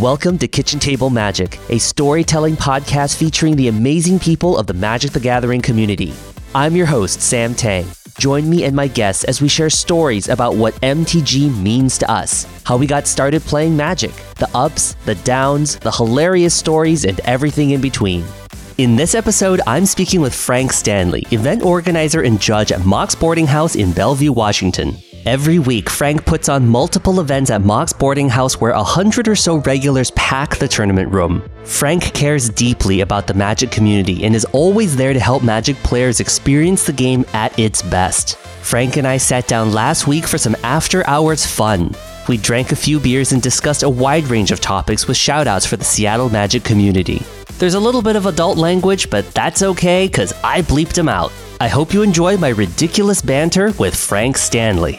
Welcome to Kitchen Table Magic, a storytelling podcast featuring the amazing people of the Magic the Gathering community. I'm your host, Sam Tang. Join me and my guests as we share stories about what MTG means to us, how we got started playing Magic, the ups, the downs, the hilarious stories, and everything in between. In this episode, I'm speaking with Frank Stanley, event organizer and judge at Mox Boarding House in Bellevue, Washington. Every week, Frank puts on multiple events at Mox Boarding House where a hundred or so regulars pack the tournament room. Frank cares deeply about the Magic community and is always there to help Magic players experience the game at its best. Frank and I sat down last week for some after hours fun. We drank a few beers and discussed a wide range of topics with shoutouts for the Seattle Magic community. There's a little bit of adult language, but that's okay because I bleeped him out. I hope you enjoy my ridiculous banter with Frank Stanley.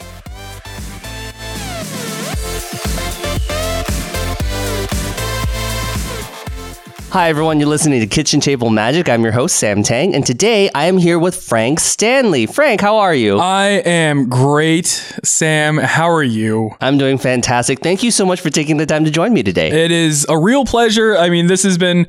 Hi, everyone. You're listening to Kitchen Table Magic. I'm your host, Sam Tang, and today I am here with Frank Stanley. Frank, how are you? I am great, Sam. How are you? I'm doing fantastic. Thank you so much for taking the time to join me today. It is a real pleasure. I mean, this has been,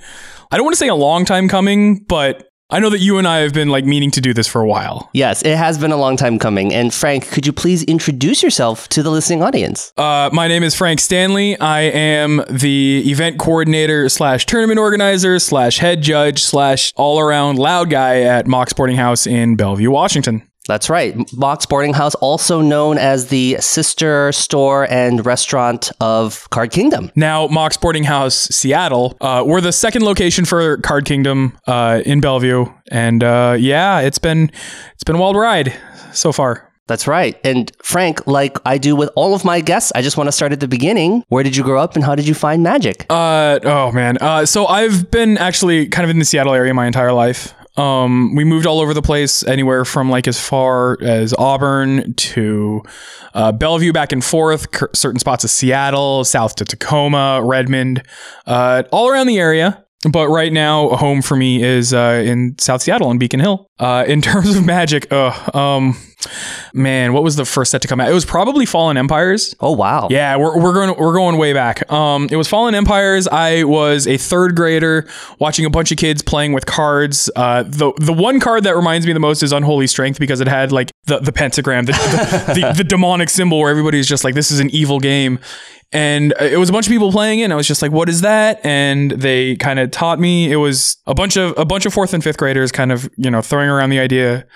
I don't want to say a long time coming, but I know that you and I have been like meaning to do this for a while. Yes, it has been a long time coming. And Frank, could you please introduce yourself to the listening audience? Uh, my name is Frank Stanley. I am the event coordinator slash tournament organizer slash head judge slash all around loud guy at Mox Boarding House in Bellevue, Washington. That's right. Mox Boarding House, also known as the sister store and restaurant of Card Kingdom. Now, Mox Boarding House Seattle, uh, we're the second location for Card Kingdom uh, in Bellevue, and uh, yeah, it's been it's been a wild ride so far. That's right. And Frank, like I do with all of my guests, I just want to start at the beginning. Where did you grow up and how did you find magic? Uh, oh man. Uh, so I've been actually kind of in the Seattle area my entire life. Um, we moved all over the place, anywhere from like as far as Auburn to uh, Bellevue, back and forth. c- certain spots of Seattle, south to Tacoma, Redmond, uh, all around the area. But right now, home for me is uh, in South Seattle in Beacon Hill. Uh, in terms of magic, uh, um, man, what was the first set to come out? It was probably Fallen Empires. Oh, wow. Yeah, we're, we're going we're going way back. Um, it was Fallen Empires. I was a third grader watching a bunch of kids playing with cards. Uh, the the one card that reminds me the most is Unholy Strength because it had like the the pentagram, the the, the, the demonic symbol where everybody's just like this is an evil game. And it was a bunch of people playing it. And I was just like, "What is that?" And they kind of taught me. It was a bunch of a bunch of fourth and fifth graders, kind of you know throwing around the idea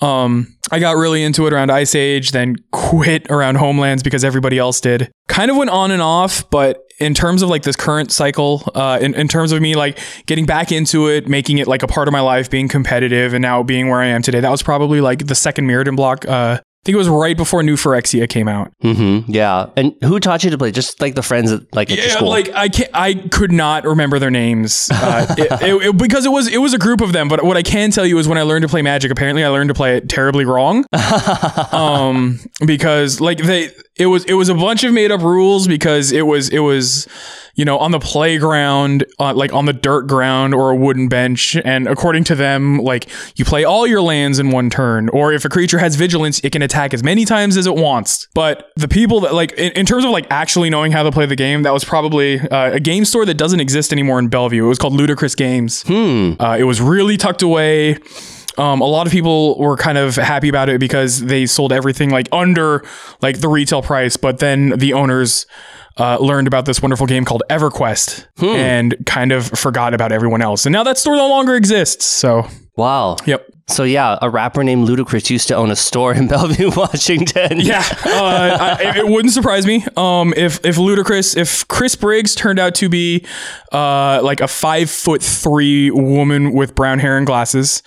um, I got really into it around Ice Age, then quit around Homelands because everybody else did. Kind of went on and off, but in terms of like this current cycle, uh, in, in terms of me like getting back into it, making it like a part of my life, being competitive, and now being where I am today, that was probably like the second Mirrodin block. Uh, think it was right before New Phyrexia came out. Mm-hmm. Yeah. And who taught you to play? Just like the friends at, like at Yeah, school. like I can't, I could not remember their names uh, it, it- it- because it was it was a group of them. But what I can tell you is when I learned to play Magic, apparently I learned to play it terribly wrong. um, because like they, it was it was a bunch of made up rules because it was it was you know on the playground, uh, like on the dirt ground or a wooden bench, and according to them, like you play all your lands in one turn, or if a creature has vigilance, it can attack as many times as it wants. But the people that like in, in terms of like actually knowing how to play the game, that was probably uh, a game store that doesn't exist anymore in Bellevue. It was called Ludicrous Games. Uh, it was really tucked away. Um, a lot of people were kind of happy about it because they sold everything like under like the retail price, but then the owners uh, learned about this wonderful game called EverQuest and kind of forgot about everyone else. And now that store no longer exists. So, wow. yep. So yeah, a rapper named Ludacris used to own a store in Bellevue, Washington. Yeah, uh, I, it wouldn't surprise me um, if if Ludacris, if Chris Briggs turned out to be uh, like a five foot three woman with brown hair and glasses,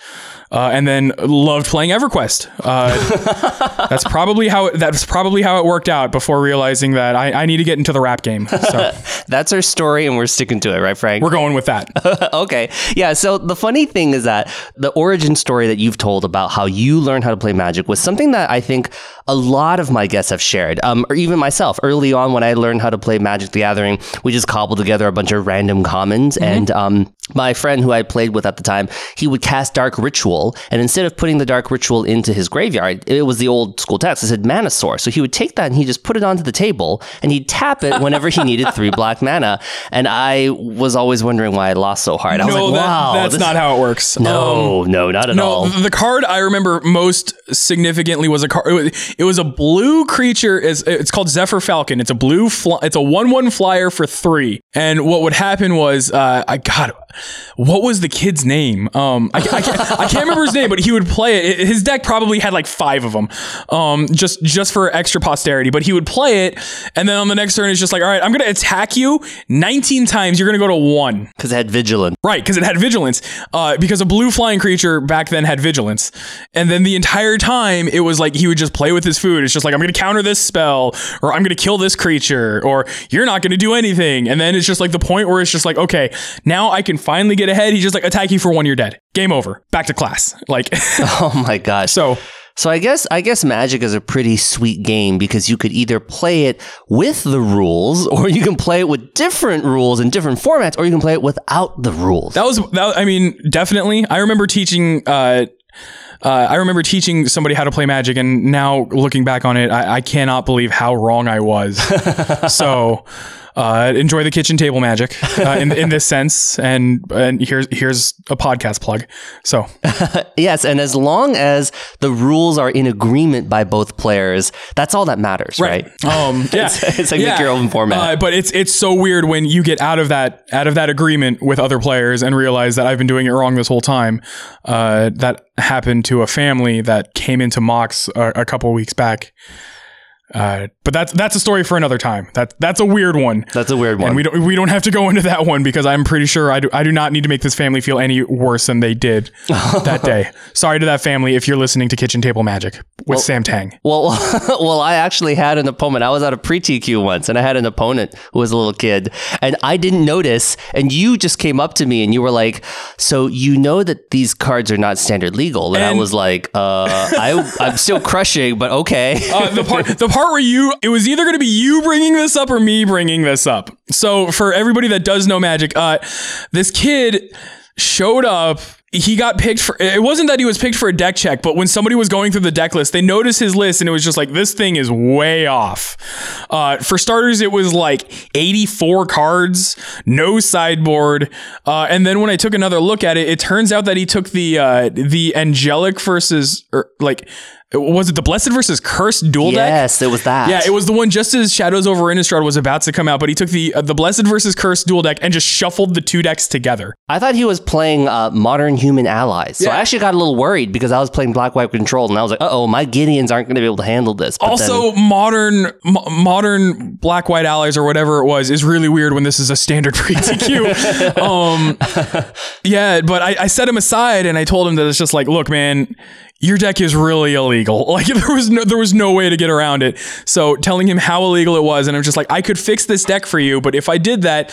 uh, and then loved playing EverQuest. Uh, that's probably how it, that's probably how it worked out before realizing that I, I need to get into the rap game. So That's our story, and we're sticking to it, right, Frank? we're going with that. okay. Yeah. So the funny thing is that the origin story that you've told about how you learned how to play Magic was something that I think a lot of my guests have shared, um, or even myself. Early on, when I learned how to play Magic the Gathering, we just cobbled together a bunch of random commons. Mm-hmm. And um, my friend who I played with at the time, he would cast Dark Ritual. And instead of putting the Dark Ritual into his graveyard, it was the old school text. It said Mana Source. So he would take that and he just put it onto the table and he'd tap it whenever he needed three black mana. And I was always wondering why I lost so hard. I was no, like, that- wow. that's this- not how it works. No, no, not at No, all. the card I remember most significantly was a card. It was, it was a blue creature. It's, it's called Zephyr Falcon. It's a blue. Fly, it's a one-one flyer for three. And what would happen was, uh, I got what was the kid's name? Um, I, I, can't, I can't remember his name, but he would play it. His deck probably had like five of them, um, just just for extra posterity. But he would play it, and then on the next turn, it's just like, all right, I'm gonna attack you 19 times. You're gonna go to one. Because it had vigilance, Right, because it had vigilance. Uh, because a blue flying creature back then had vigilance. And then the entire time, it was like he would just play with his food. It's just like, I'm to counter this spell, or I'm to kill this creature, or you're not to do anything. And then it's just like the point where it's just like, okay, now I can finally get ahead. He's just like, attack you for one, you're dead. Game over. Back to class. Like, Oh my gosh. so. So I guess I guess Magic is a pretty sweet game because you could either play it with the rules, or you can play it with different rules and different formats, or you can play it without the rules. That was that. I mean, definitely. I remember teaching. Uh, uh, I remember teaching somebody how to play Magic, and now looking back on it, I, I cannot believe how wrong I was. so, uh, enjoy the kitchen table magic uh, in in this sense, and and here's here's a podcast plug. So, yes, and as long as the rules are in agreement by both players, that's all that matters, right? Um, yeah, It's- it's like make your own format. Uh, but it's it's so weird when you get out of that out of that agreement with other players and realize that I've been doing it wrong this whole time. Uh, that happened to a family that came into Mox a, a couple weeks back. Uh, but that's that's a story for another time. That that's a weird one. That's a weird one. And we don't we don't have to go into that one because I'm pretty sure I do I do not need to make this family feel any worse than they did that day. Sorry to that family if you're listening to Kitchen Table Magic with Sam Tang. Well, well, I actually had an opponent. I was at a pre TQ once, and I had an opponent who was a little kid, and I didn't notice. And you just came up to me, and you were like, "So you know that these cards are not standard legal?" And, I was like, "Uh, I, I'm still crushing, but okay." uh, the part the part where you it was either going to be you bringing this up or me bringing this up. So for everybody that does know Magic, uh, this kid showed up. He got picked for. It wasn't that he was picked for a deck check, but when somebody was going through the deck list, they noticed his list and it was just like this thing is way off. Uh, for starters, it was like 84 cards, no sideboard, uh, and then when I took another look at it, it turns out that he took the uh, the angelic versus or like was it the blessed versus cursed dual deck? yes, it was that. Yeah, it was the one just as Shadows over Innistrad was about to come out, but he took the uh, the Blessed versus Cursed dual deck and just shuffled the two decks together. I thought he was playing uh, Modern Human Allies, so Yeah. I actually got a little worried because I was playing Black White Control, and I was like, "Uh oh, my Gideons aren't going to be able to handle this." But then- Also, modern mo- modern black white allies or whatever it was is really weird when this is a standard pre TQ. um, yeah, but I, I set him aside and I told him that it's just like, look, man, your deck is really illegal. Like there was no there was no way to get around it. So telling him how illegal it was, and I'm just like, I could fix this deck for you, but if I did that,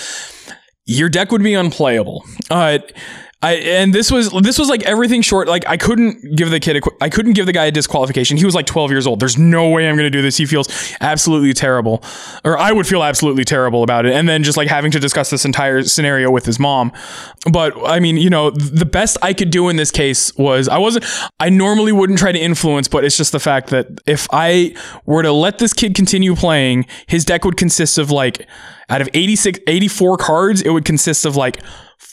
your deck would be unplayable. Uh, I and this was this was like everything short. Like I couldn't give the kid a I couldn't give the guy a disqualification. He was like 12 years old. There's no way I'm going to do this. He feels absolutely terrible, or I would feel absolutely terrible about it. And then just like having to discuss this entire scenario with his mom. But I mean, you know, the best I could do in this case was I wasn't. I normally wouldn't try to influence, but it's just the fact that if I were to let this kid continue playing, his deck would consist of like out of 86 84 cards it would consist of like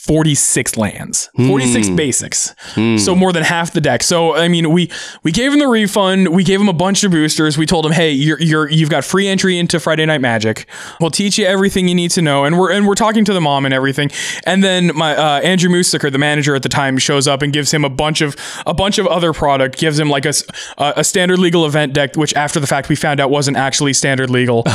46 lands. 46 basics. So more than half the deck. So i mean we we gave him the refund. We gave him a bunch of boosters. We told him hey you're you're you've got free entry into friday night magic. We'll teach you everything you need to know. And we're and we're talking to the mom and everything. And then my uh, andrew musiker the manager at the time shows up and gives him a bunch of a bunch of other product gives him like a a standard legal event deck which after the fact we found out wasn't actually standard legal.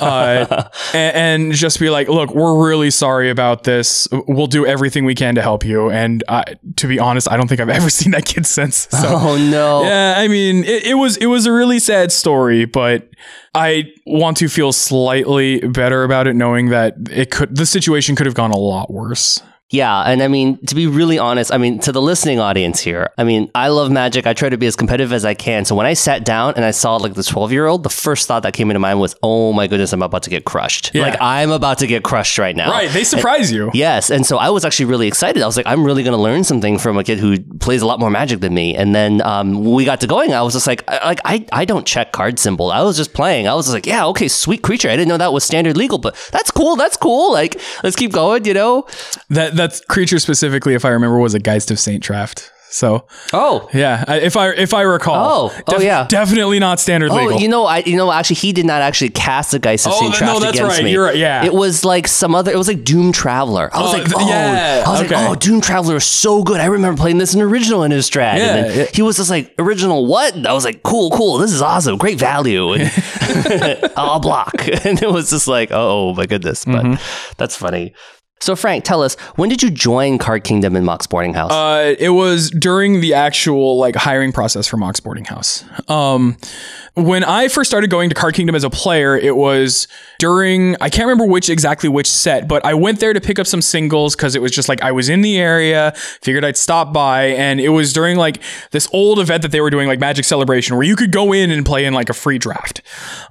Uh, and, and just be like, look, we're really sorry about this. We'll do everything we can to help you. And uh, to be honest, I don't think I've ever seen that kid since. So. oh no, Yeah, I mean, it, it was it was a really sad story, but I want to feel slightly better about it, knowing that it could the situation could have gone a lot worse. Yeah, and I mean to be really honest, I mean to the listening audience here, I mean I love Magic. I try to be as competitive as I can. So when I sat down and I saw like the twelve year old, the first thought that came into mind was, "Oh my goodness, I'm about to get crushed. Yeah. Like I'm about to get crushed right now." Right. They surprise you. Yes, and so I was actually really excited. I was like, I'm really going to learn something from a kid who plays a lot more Magic than me. And then um, we got to going, I was just like, I, like I, I don't check card symbol. I was just playing. I was just like, yeah, okay, sweet creature. I didn't know that was standard legal, but that's cool. That's cool. Like, let's keep going. You know? That that creature specifically, if I remember, was a Geist of Saint Traft. So Oh. yeah, I- if I if I recall, Oh, oh, yeah. definitely not standard Oh, legal. you know, I you know actually he did not actually cast the Geist of Oh, Saint no, that's against right. me. You're right, yeah. it was like some other. It was like Doomed Traveler. I was Oh, like, oh, yeah, I was okay. like, oh, Doomed Traveler is so good. I remember playing this in original Innistrad. Yeah, and then yeah. he was just like, original what? And I was like, cool, cool. This is awesome. Great value. And I'll block. And it was just like, oh my goodness. But Mm-hmm. that's funny. So Frank, tell us when did you join Card Kingdom and Mox Boarding House? Uh, it was during the actual like hiring process for Mox Boarding House. Um, when I first started going to Card Kingdom as a player, it was during I can't remember which exactly which set, but I went there to pick up some singles because it was just like I was in the area, figured I'd stop by, and it was during like this old event that they were doing, like Magic Celebration, where you could go in and play in like a free draft.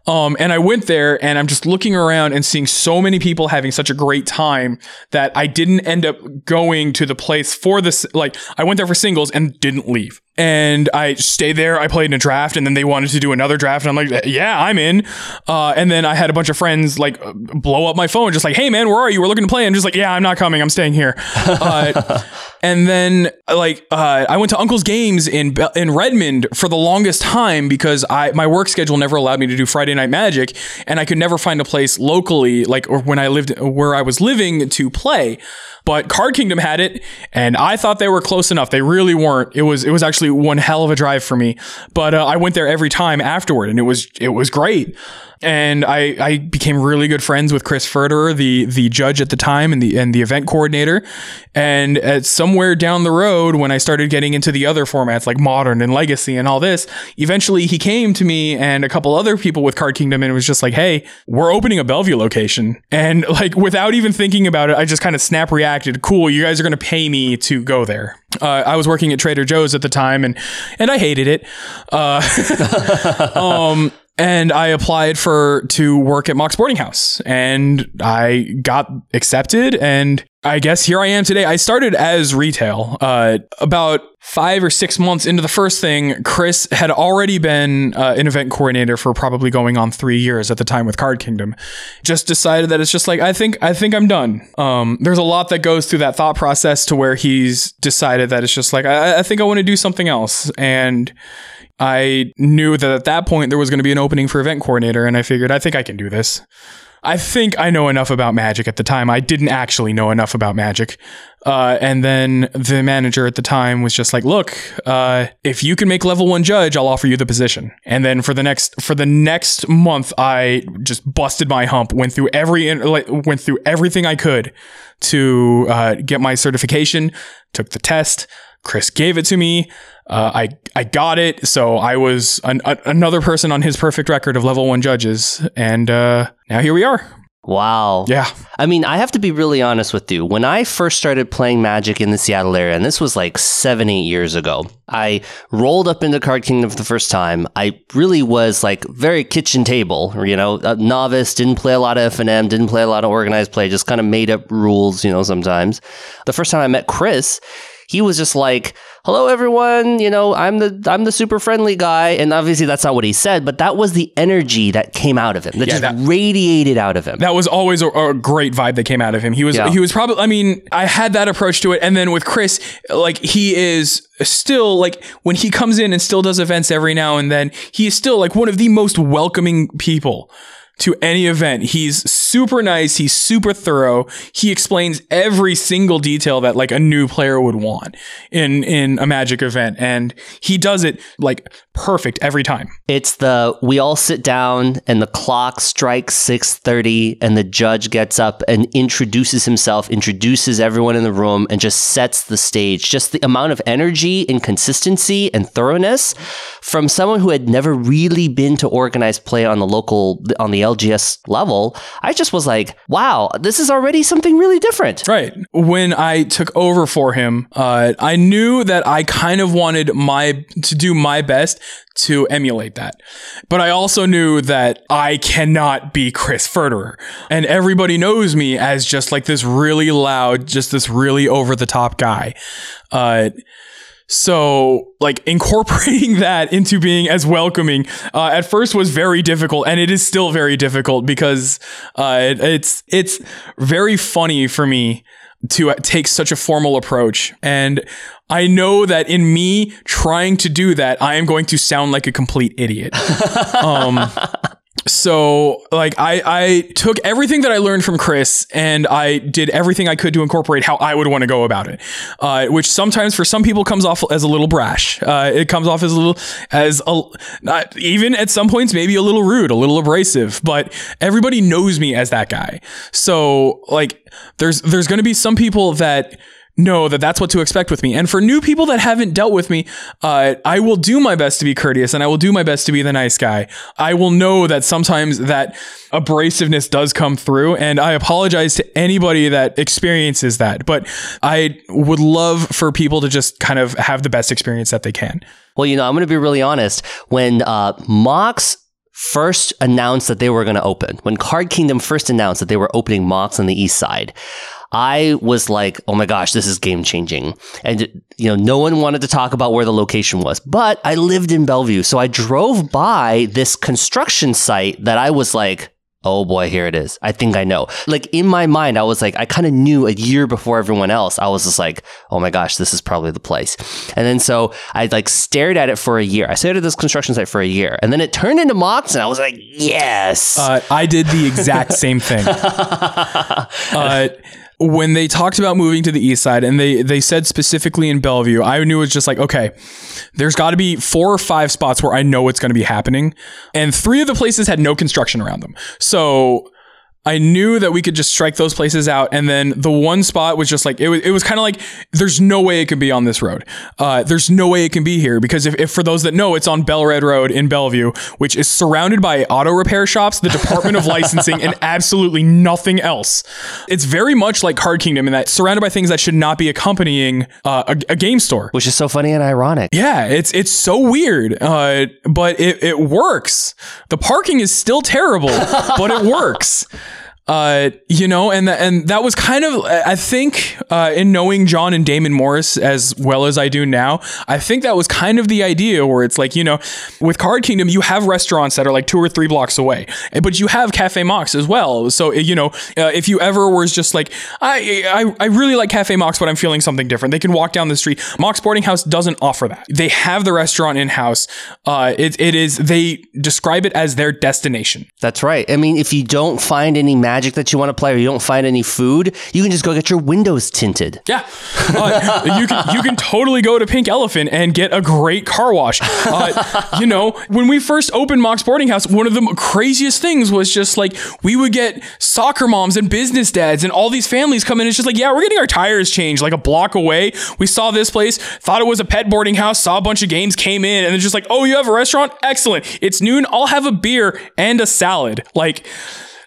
Um, and I went there and I'm just looking around and seeing so many people having such a great time that I didn't end up going to the place for this. Like I went there for singles and didn't leave. And I stayed there. I played in a draft, and then they wanted to do another draft, and I'm like, "Yeah, I'm in." Uh, and then I had a bunch of friends like blow up my phone, just like, "Hey, man, where are you? We're looking to play." And just like, "Yeah, I'm not coming. I'm staying here." Uh, and then like uh, I went to Uncle's Games in in Redmond for the longest time because I my work schedule never allowed me to do Friday Night Magic, and I could never find a place locally like or when I lived where I was living to play. But Card Kingdom had it, and I thought they were close enough. They really weren't. It was it was actually one hell of a drive for me. But uh, I went there every time afterward, and it was it was great. And I, I became really good friends with Chris Furterer, the the judge at the time and the and the event coordinator. And at somewhere down the road, when I started getting into the other formats like Modern and Legacy and all this, eventually he came to me and a couple other people with Card Kingdom and it was just like, "Hey, we're opening a Bellevue location." And like without even thinking about it, I just kind of snap reacted. Cool, you guys are going to pay me to go there. Uh, I was working at Trader Joe's at the time, and and I hated it. Uh, um, and I applied for to work at Mox Boarding House, and I got accepted. And I guess here I am today. I started as retail. Uh, about five or six months into the first thing, Chris had already been uh, an event coordinator for probably going on three years at the time with Card Kingdom. Just decided that it's just like I think I think I'm done. Um, there's a lot that goes through that thought process to where he's decided that it's just like I, I think I want to do something else and. I knew that at that point there was going to be an opening for event coordinator, and I figured I think I can do this. I think I know enough about magic at the time. I didn't actually know enough about magic. Uh, and then the manager at the time was just like, "Look, uh, if you can make level one judge, I'll offer you the position." And then for the next for the next month, I just busted my hump, went through every went through everything I could to uh, get my certification. Took the test. Chris gave it to me. Uh, I I got it, so I was an, a, another person on his perfect record of level one judges, and uh, now here we are. wow. Yeah, I mean, I have to be really honest with you. When I first started playing Magic in the Seattle area, and this was like seven, eight years ago, I rolled up into Card Kingdom for the first time. I really was like very kitchen table, you know, a novice, didn't play a lot of FNM, didn't play a lot of organized play, just kind of made up rules, you know, sometimes. The first time I met Chris, he was just like, "Hello, everyone. You know, I'm the I'm the super friendly guy." And obviously, that's not what he said, but that was the energy that came out of him, that Yeah, just that- radiated out of him. that was always a, a great vibe that came out of him. He was Yeah. he was probably. I mean, I had that approach to it, and then with Chris, like he is still like when he comes in and still does events every now and then, he is still like one of the most welcoming people. To any event. He's super nice. He's super thorough. He explains every single detail that like a new player would want in, in a magic event. And he does it like perfect every time. It's the we all sit down and the clock strikes 6:30 and the judge gets up and introduces himself, introduces everyone in the room and just sets the stage. Just the amount of energy and consistency and thoroughness from someone who had never really been to organized play on the local on the LGS level. I just was like, wow, this is already something really different. Right. When I took over for him, uh, I knew that I kind of wanted my to do my best to emulate that. But I also knew that I cannot be Chris Furterer. And everybody knows me as just like this really loud, just this really over the top guy. Uh, so, like incorporating that into being as welcoming uh, at first was very difficult, and it is still very difficult because uh, it, it's it's very funny for me to take such a formal approach, and I know that in me trying to do that, I am going to sound like a complete idiot. um, so like I I took everything that I learned from Chris and I did everything I could to incorporate how I would want to go about it, uh, which sometimes for some people comes off as a little brash. Uh, it comes off as a little as a not even at some points maybe a little rude, a little abrasive. But everybody knows me as that guy. So like there's there's going to be some people that know that that's what to expect with me. And for new people that haven't dealt with me, uh, I will do my best to be courteous and I will do my best to be the nice guy. I will know that sometimes that abrasiveness does come through and I apologize to anybody that experiences that. But I would love for people to just kind of have the best experience that they can. Well, you know, I'm going to be really honest. When uh, Mox first announced that they were going to open, when Card Kingdom first announced that they were opening Mox on the east side, I was like, oh my gosh, this is game changing. And, you know, no one wanted to talk about where the location was, but I lived in Bellevue. So I drove by this construction site that I was like, oh boy, here it is. I think I know. Like in my mind, I was like, I kind of knew a year before everyone else. I was just like, oh my gosh, this is probably the place. And then so I like stared at it for a year. I stared at this construction site for a year. And then it turned into Mox and I was like, yes. Uh, I did the exact same thing. uh, when they talked about moving to the east side and they they said specifically in Bellevue, I knew it was just like, okay, there's got to be four or five spots where I know it's going to be happening. And three of the places had no construction around them. So I knew that we could just strike those places out, and then the one spot was just like it was. It was kind of like there's no way it could be on this road. Uh, there's no way it can be here because if, if for those that know, it's on Bel-Red Road in Bellevue, which is surrounded by auto repair shops, the Department of Licensing, and absolutely nothing else. It's very much like Card Kingdom in that surrounded by things that should not be accompanying uh, a, a, game store, which is so funny and ironic. Yeah, it's it's so weird, uh, but it it works. The parking is still terrible, but it works. Uh, you know, and and that was kind of I think uh, in knowing John and Damon Morris as well as I do now, I think that was kind of the idea where it's like you know, with Card Kingdom you have restaurants that are like two or three blocks away, but you have Cafe Mox as well. So you know, uh, if you ever was just like I, I I really like Cafe Mox, but I'm feeling something different, they can walk down the street. Mox Boarding House doesn't offer that. They have the restaurant in house. Uh, it it is they describe it as their destination. That's right. I mean, if you don't find any magic magic that you want to play or you don't find any food, you can just go get your windows tinted. Yeah. Uh, you can you can totally go to Pink Elephant and get a great car wash. Uh, you know, when we first opened Mox Boarding House, one of the craziest things was just like we would get soccer moms and business dads and all these families come in. It's just like, yeah, we're getting our tires changed like a block away. We saw this place, thought it was a pet boarding house, saw a bunch of games, came in, and they're just like, oh, you have a restaurant? Excellent. It's noon. I'll have a beer and a salad. Like,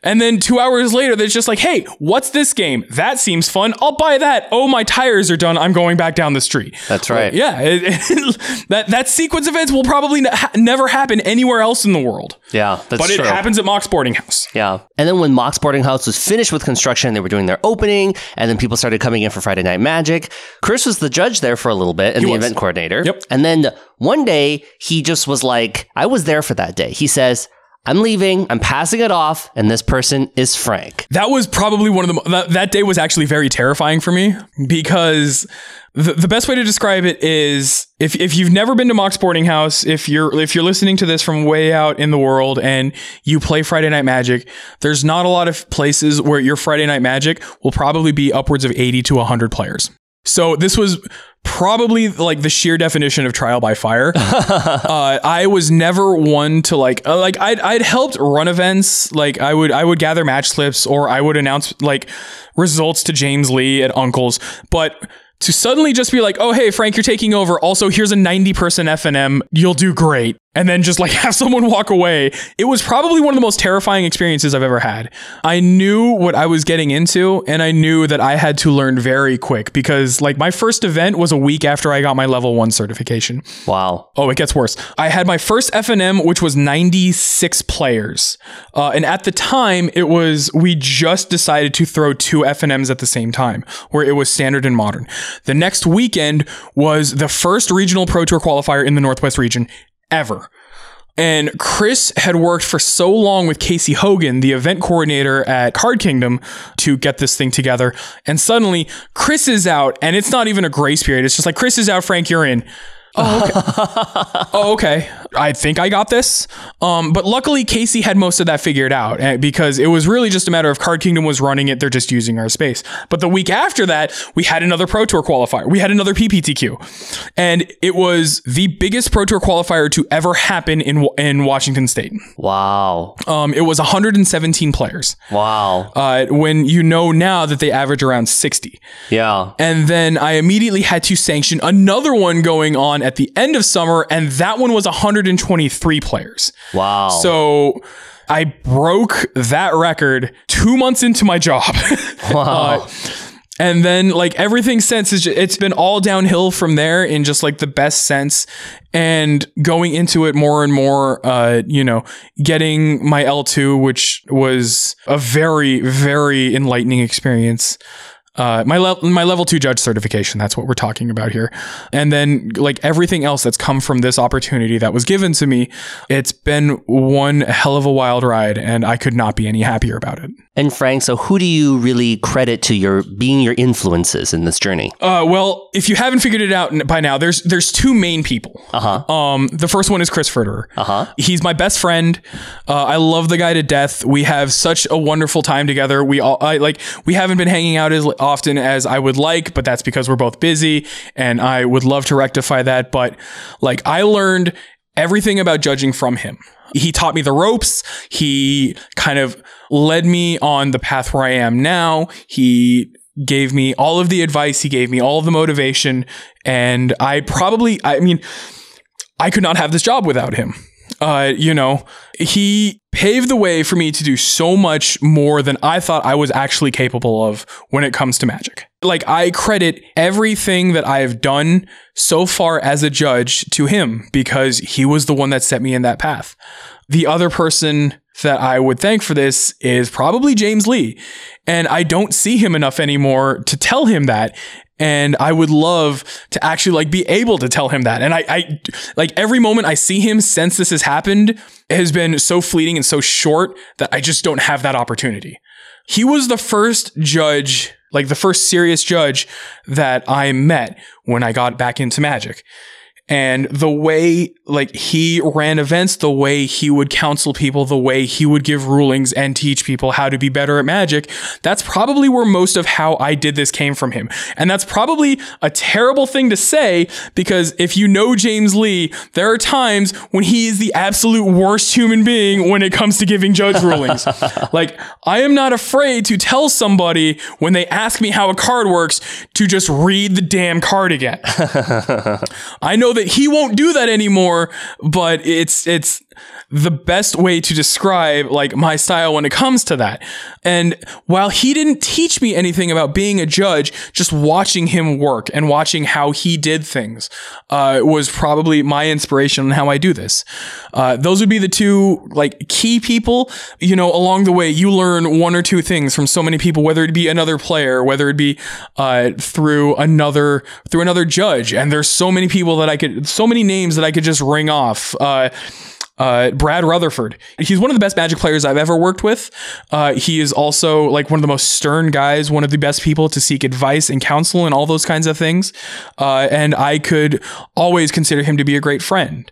and then two hours later, they're just like, hey, what's this game? That seems fun. I'll buy that. Oh, my tires are done. I'm going back down the street. That's right. yeah. It, it, that, that sequence of events will probably ha- never happen anywhere else in the world. Yeah, But true. But it happens at Mox Boarding House. Yeah. And then when Mox Boarding House was finished with construction, they were doing their opening, and then people started coming in for Friday Night Magic. Chris was the judge there for a little bit and he the was. event coordinator. Yep. And then one day, he just was like, I was there for that day. He says, I'm leaving. I'm passing it off, and this person is Frank. That was probably one of the that, that day was actually very terrifying for me because the, the best way to describe it is if if you've never been to Mox Boarding House, if you're if you're listening to this from way out in the world and you play Friday Night Magic, there's not a lot of places where your Friday Night Magic will probably be upwards of 80 to 100 players. So this was probably like the sheer definition of trial by fire. uh, I was never one to like uh, like I'd I'd helped run events. Like I would I would gather match slips or I would announce like results to James Lee at Uncle's, but to suddenly just be like, oh hey Frank, you're taking over. Also, here's a 90 person FNM. You'll do great. And then just like have someone walk away. It was probably one of the most terrifying experiences I've ever had. I knew what I was getting into and I knew that I had to learn very quick because like my first event was a week after I got my level 1 certification. Wow. Oh, it gets worse. I had my first FNM which was 96 players. Uh, and at the time it was we just decided to throw two FNMs at the same time where it was standard and modern. The next weekend was the first regional pro tour qualifier in the Northwest region ever. And Chris had worked for so long with Casey Hogan, the event coordinator at Card Kingdom, to get this thing together. And suddenly, Chris is out, and it's not even a grace period. It's just like, Chris is out, Frank, you're in. Oh, okay. oh, okay. I think I got this. Um, but luckily, Casey had most of that figured out eh, because it was really just a matter of Card Kingdom was running it. They're just using our space. But the week after that, we had another Pro Tour qualifier. We had another PPTQ, and it was the biggest Pro Tour qualifier to ever happen in in Washington State. Wow. Um, it was 117 players. Wow. Uh, when you know now that they average around 60. Yeah. And then I immediately had to sanction another one going on at the end of summer, and that one was 123 players. Wow. So I broke that record two months into my job. wow. Uh, and then like everything since is just, it's been all downhill from there in just like the best sense and going into it more and more uh you know getting my L2 which was a very very enlightening experience uh, my le- my level two judge certification. That's what we're talking about here, and then like everything else that's come from this opportunity that was given to me, it's been one hell of a wild ride, and I could not be any happier about it. And Frank, so who do you really credit to your being your influences in this journey? Uh, well, if you haven't figured it out by now, there's there's two main people. Uh huh. Um, the first one is Chris Furterer. Uh huh. He's my best friend. Uh, I love the guy to death. We have such a wonderful time together. We all I, like we haven't been hanging out as often as I would like, but that's because we're both busy, and I would love to rectify that. But like I learned everything about judging from him. He taught me the ropes. He kind of led me on the path where I am now. He gave me all of the advice. He gave me all of the motivation. And I probably, I mean, I could not have this job without him. Uh, you know, he paved the way for me to do so much more than I thought I was actually capable of when it comes to magic. Like, I credit everything that I have done so far as a judge to him because he was the one that set me in that path. The other person that I would thank for this is probably James Lee. And I don't see him enough anymore to tell him that. And I would love to actually like be able to tell him that. And I, I like every moment I see him since this has happened has been so fleeting and so short that I just don't have that opportunity. He was the first judge, like the first serious judge that I met when I got back into magic and the way like he ran events the way he would counsel people the way he would give rulings and teach people how to be better at magic that's probably where most of how i did this came from him. And that's probably a terrible thing to say because if you know james lee there are times when he is the absolute worst human being when it comes to giving judge rulings. Like i am not afraid to tell somebody when they ask me how a card works to just read the damn card again. I know that he won't do that anymore, but it's it's the best way to describe like my style when it comes to that. And while he didn't teach me anything about being a judge, just watching him work and watching how he did things uh, was probably my inspiration on how I do this. Uh, those would be the two like key people. You know, along the way, you learn one or two things from so many people, whether it be another player, whether it be uh, through another through another judge. And there's so many people that I could, so many names that I could just ring off. Uh, Brad Rutherford. He's one of the best Magic players I've ever worked with. Uh, he is also like one of the most stern guys, one of the best people to seek advice and counsel and all those kinds of things. Uh, and I could always consider him to be a great friend.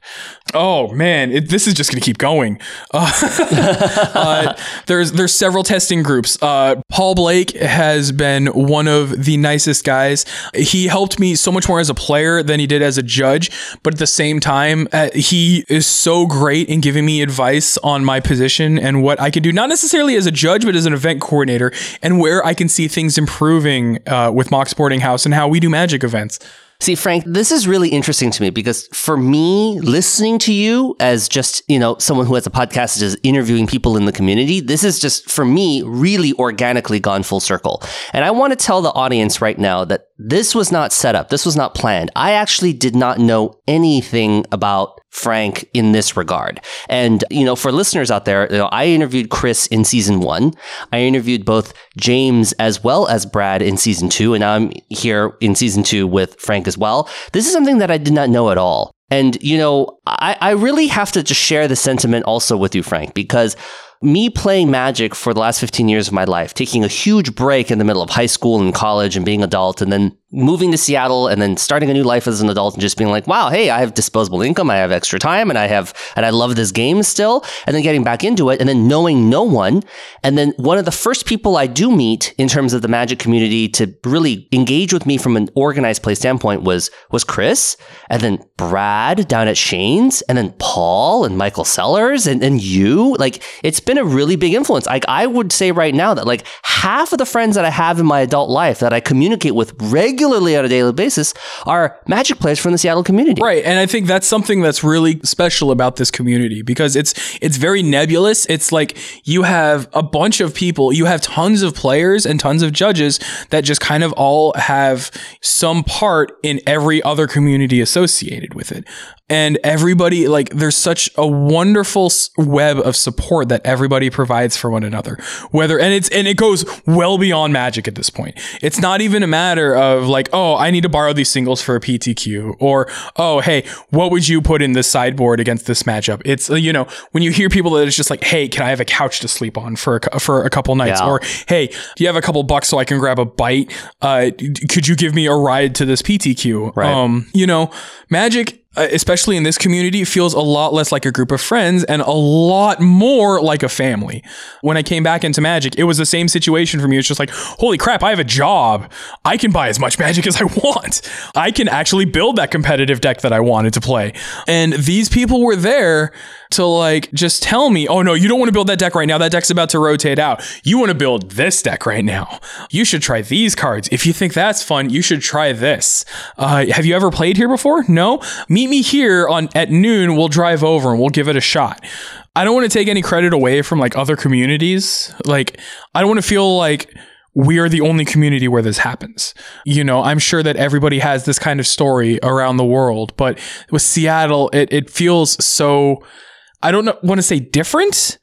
Oh man, it, this is just going to keep going. Uh, uh, there's there's several testing groups. Uh, Paul Blake has been one of the nicest guys. He helped me so much more as a player than he did as a judge. But at the same time, he is so great great in giving me advice on my position and what I can do, not necessarily as a judge, but as an event coordinator, and where I can see things improving uh, with Mox Boarding House and how we do magic events. See, Frank, this is really interesting to me because for me, listening to you as just, you know, someone who has a podcast just interviewing people in the community, this is just for me really organically gone full circle. And I want to tell the audience right now that this was not set up. This was not planned. I actually did not know anything about Frank in this regard. And, you know, for listeners out there, you know, I interviewed Chris in season one. I interviewed both James as well as Brad in season two. And I'm here in season two with Frank as well. This is something that I did not know at all. And, you know, I, I really have to just share the sentiment also with you, Frank, because me playing Magic for the last 15 years of my life, taking a huge break in the middle of high school and college and being adult, and then moving to Seattle and then starting a new life as an adult and just being like, wow, hey, I have disposable income, I have extra time, and I have, and I love this game still. And then getting back into it and then knowing no one. And then one of the first people I do meet in terms of the Magic community to really engage with me from an organized play standpoint was, was Chris, and then Brad down at Shane's, and then Paul and Michael Sellers and, and you. Like, it's been a really big influence. Like, I would say right now that like half of the friends that I have in my adult life that I communicate with regularly regularly on a daily basis are Magic players from the Seattle community. Right, and I think that's something that's really special about this community because it's it's very nebulous. It's like you have a bunch of people, you have tons of players and tons of judges that just kind of all have some part in every other community associated with it and everybody like there's such a wonderful web of support that everybody provides for one another. Whether and it's and it goes well beyond magic at this point. It's not even a matter of like oh i need to borrow these singles for a ptq or oh hey what would you put in this sideboard against this matchup? It's you know when you hear people that it's just like hey can i have a couch to sleep on for a, for a couple nights? Yeah. or hey do you have a couple bucks so i can grab a bite? Uh, could you give me a ride to this ptq right. um you know magic Uh, especially in this community, feels a lot less like a group of friends and a lot more like a family. When I came back into Magic, it was the same situation for me. It's just like, holy crap, I have a job. I can buy as much Magic as I want. I can actually build that competitive deck that I wanted to play. And these people were there to like just tell me, oh no, you don't want to build that deck right now. That deck's about to rotate out. You want to build this deck right now. You should try these cards. If you think that's fun, you should try this. Uh, have you ever played here before? No? Meet me here on at noon. We'll drive over and we'll give it a shot. I don't want to take any credit away from like other communities. Like, I don't want to feel like we are the only community where this happens. You know, I'm sure that everybody has this kind of story around the world, but with Seattle, it, it feels so I don't want to say different,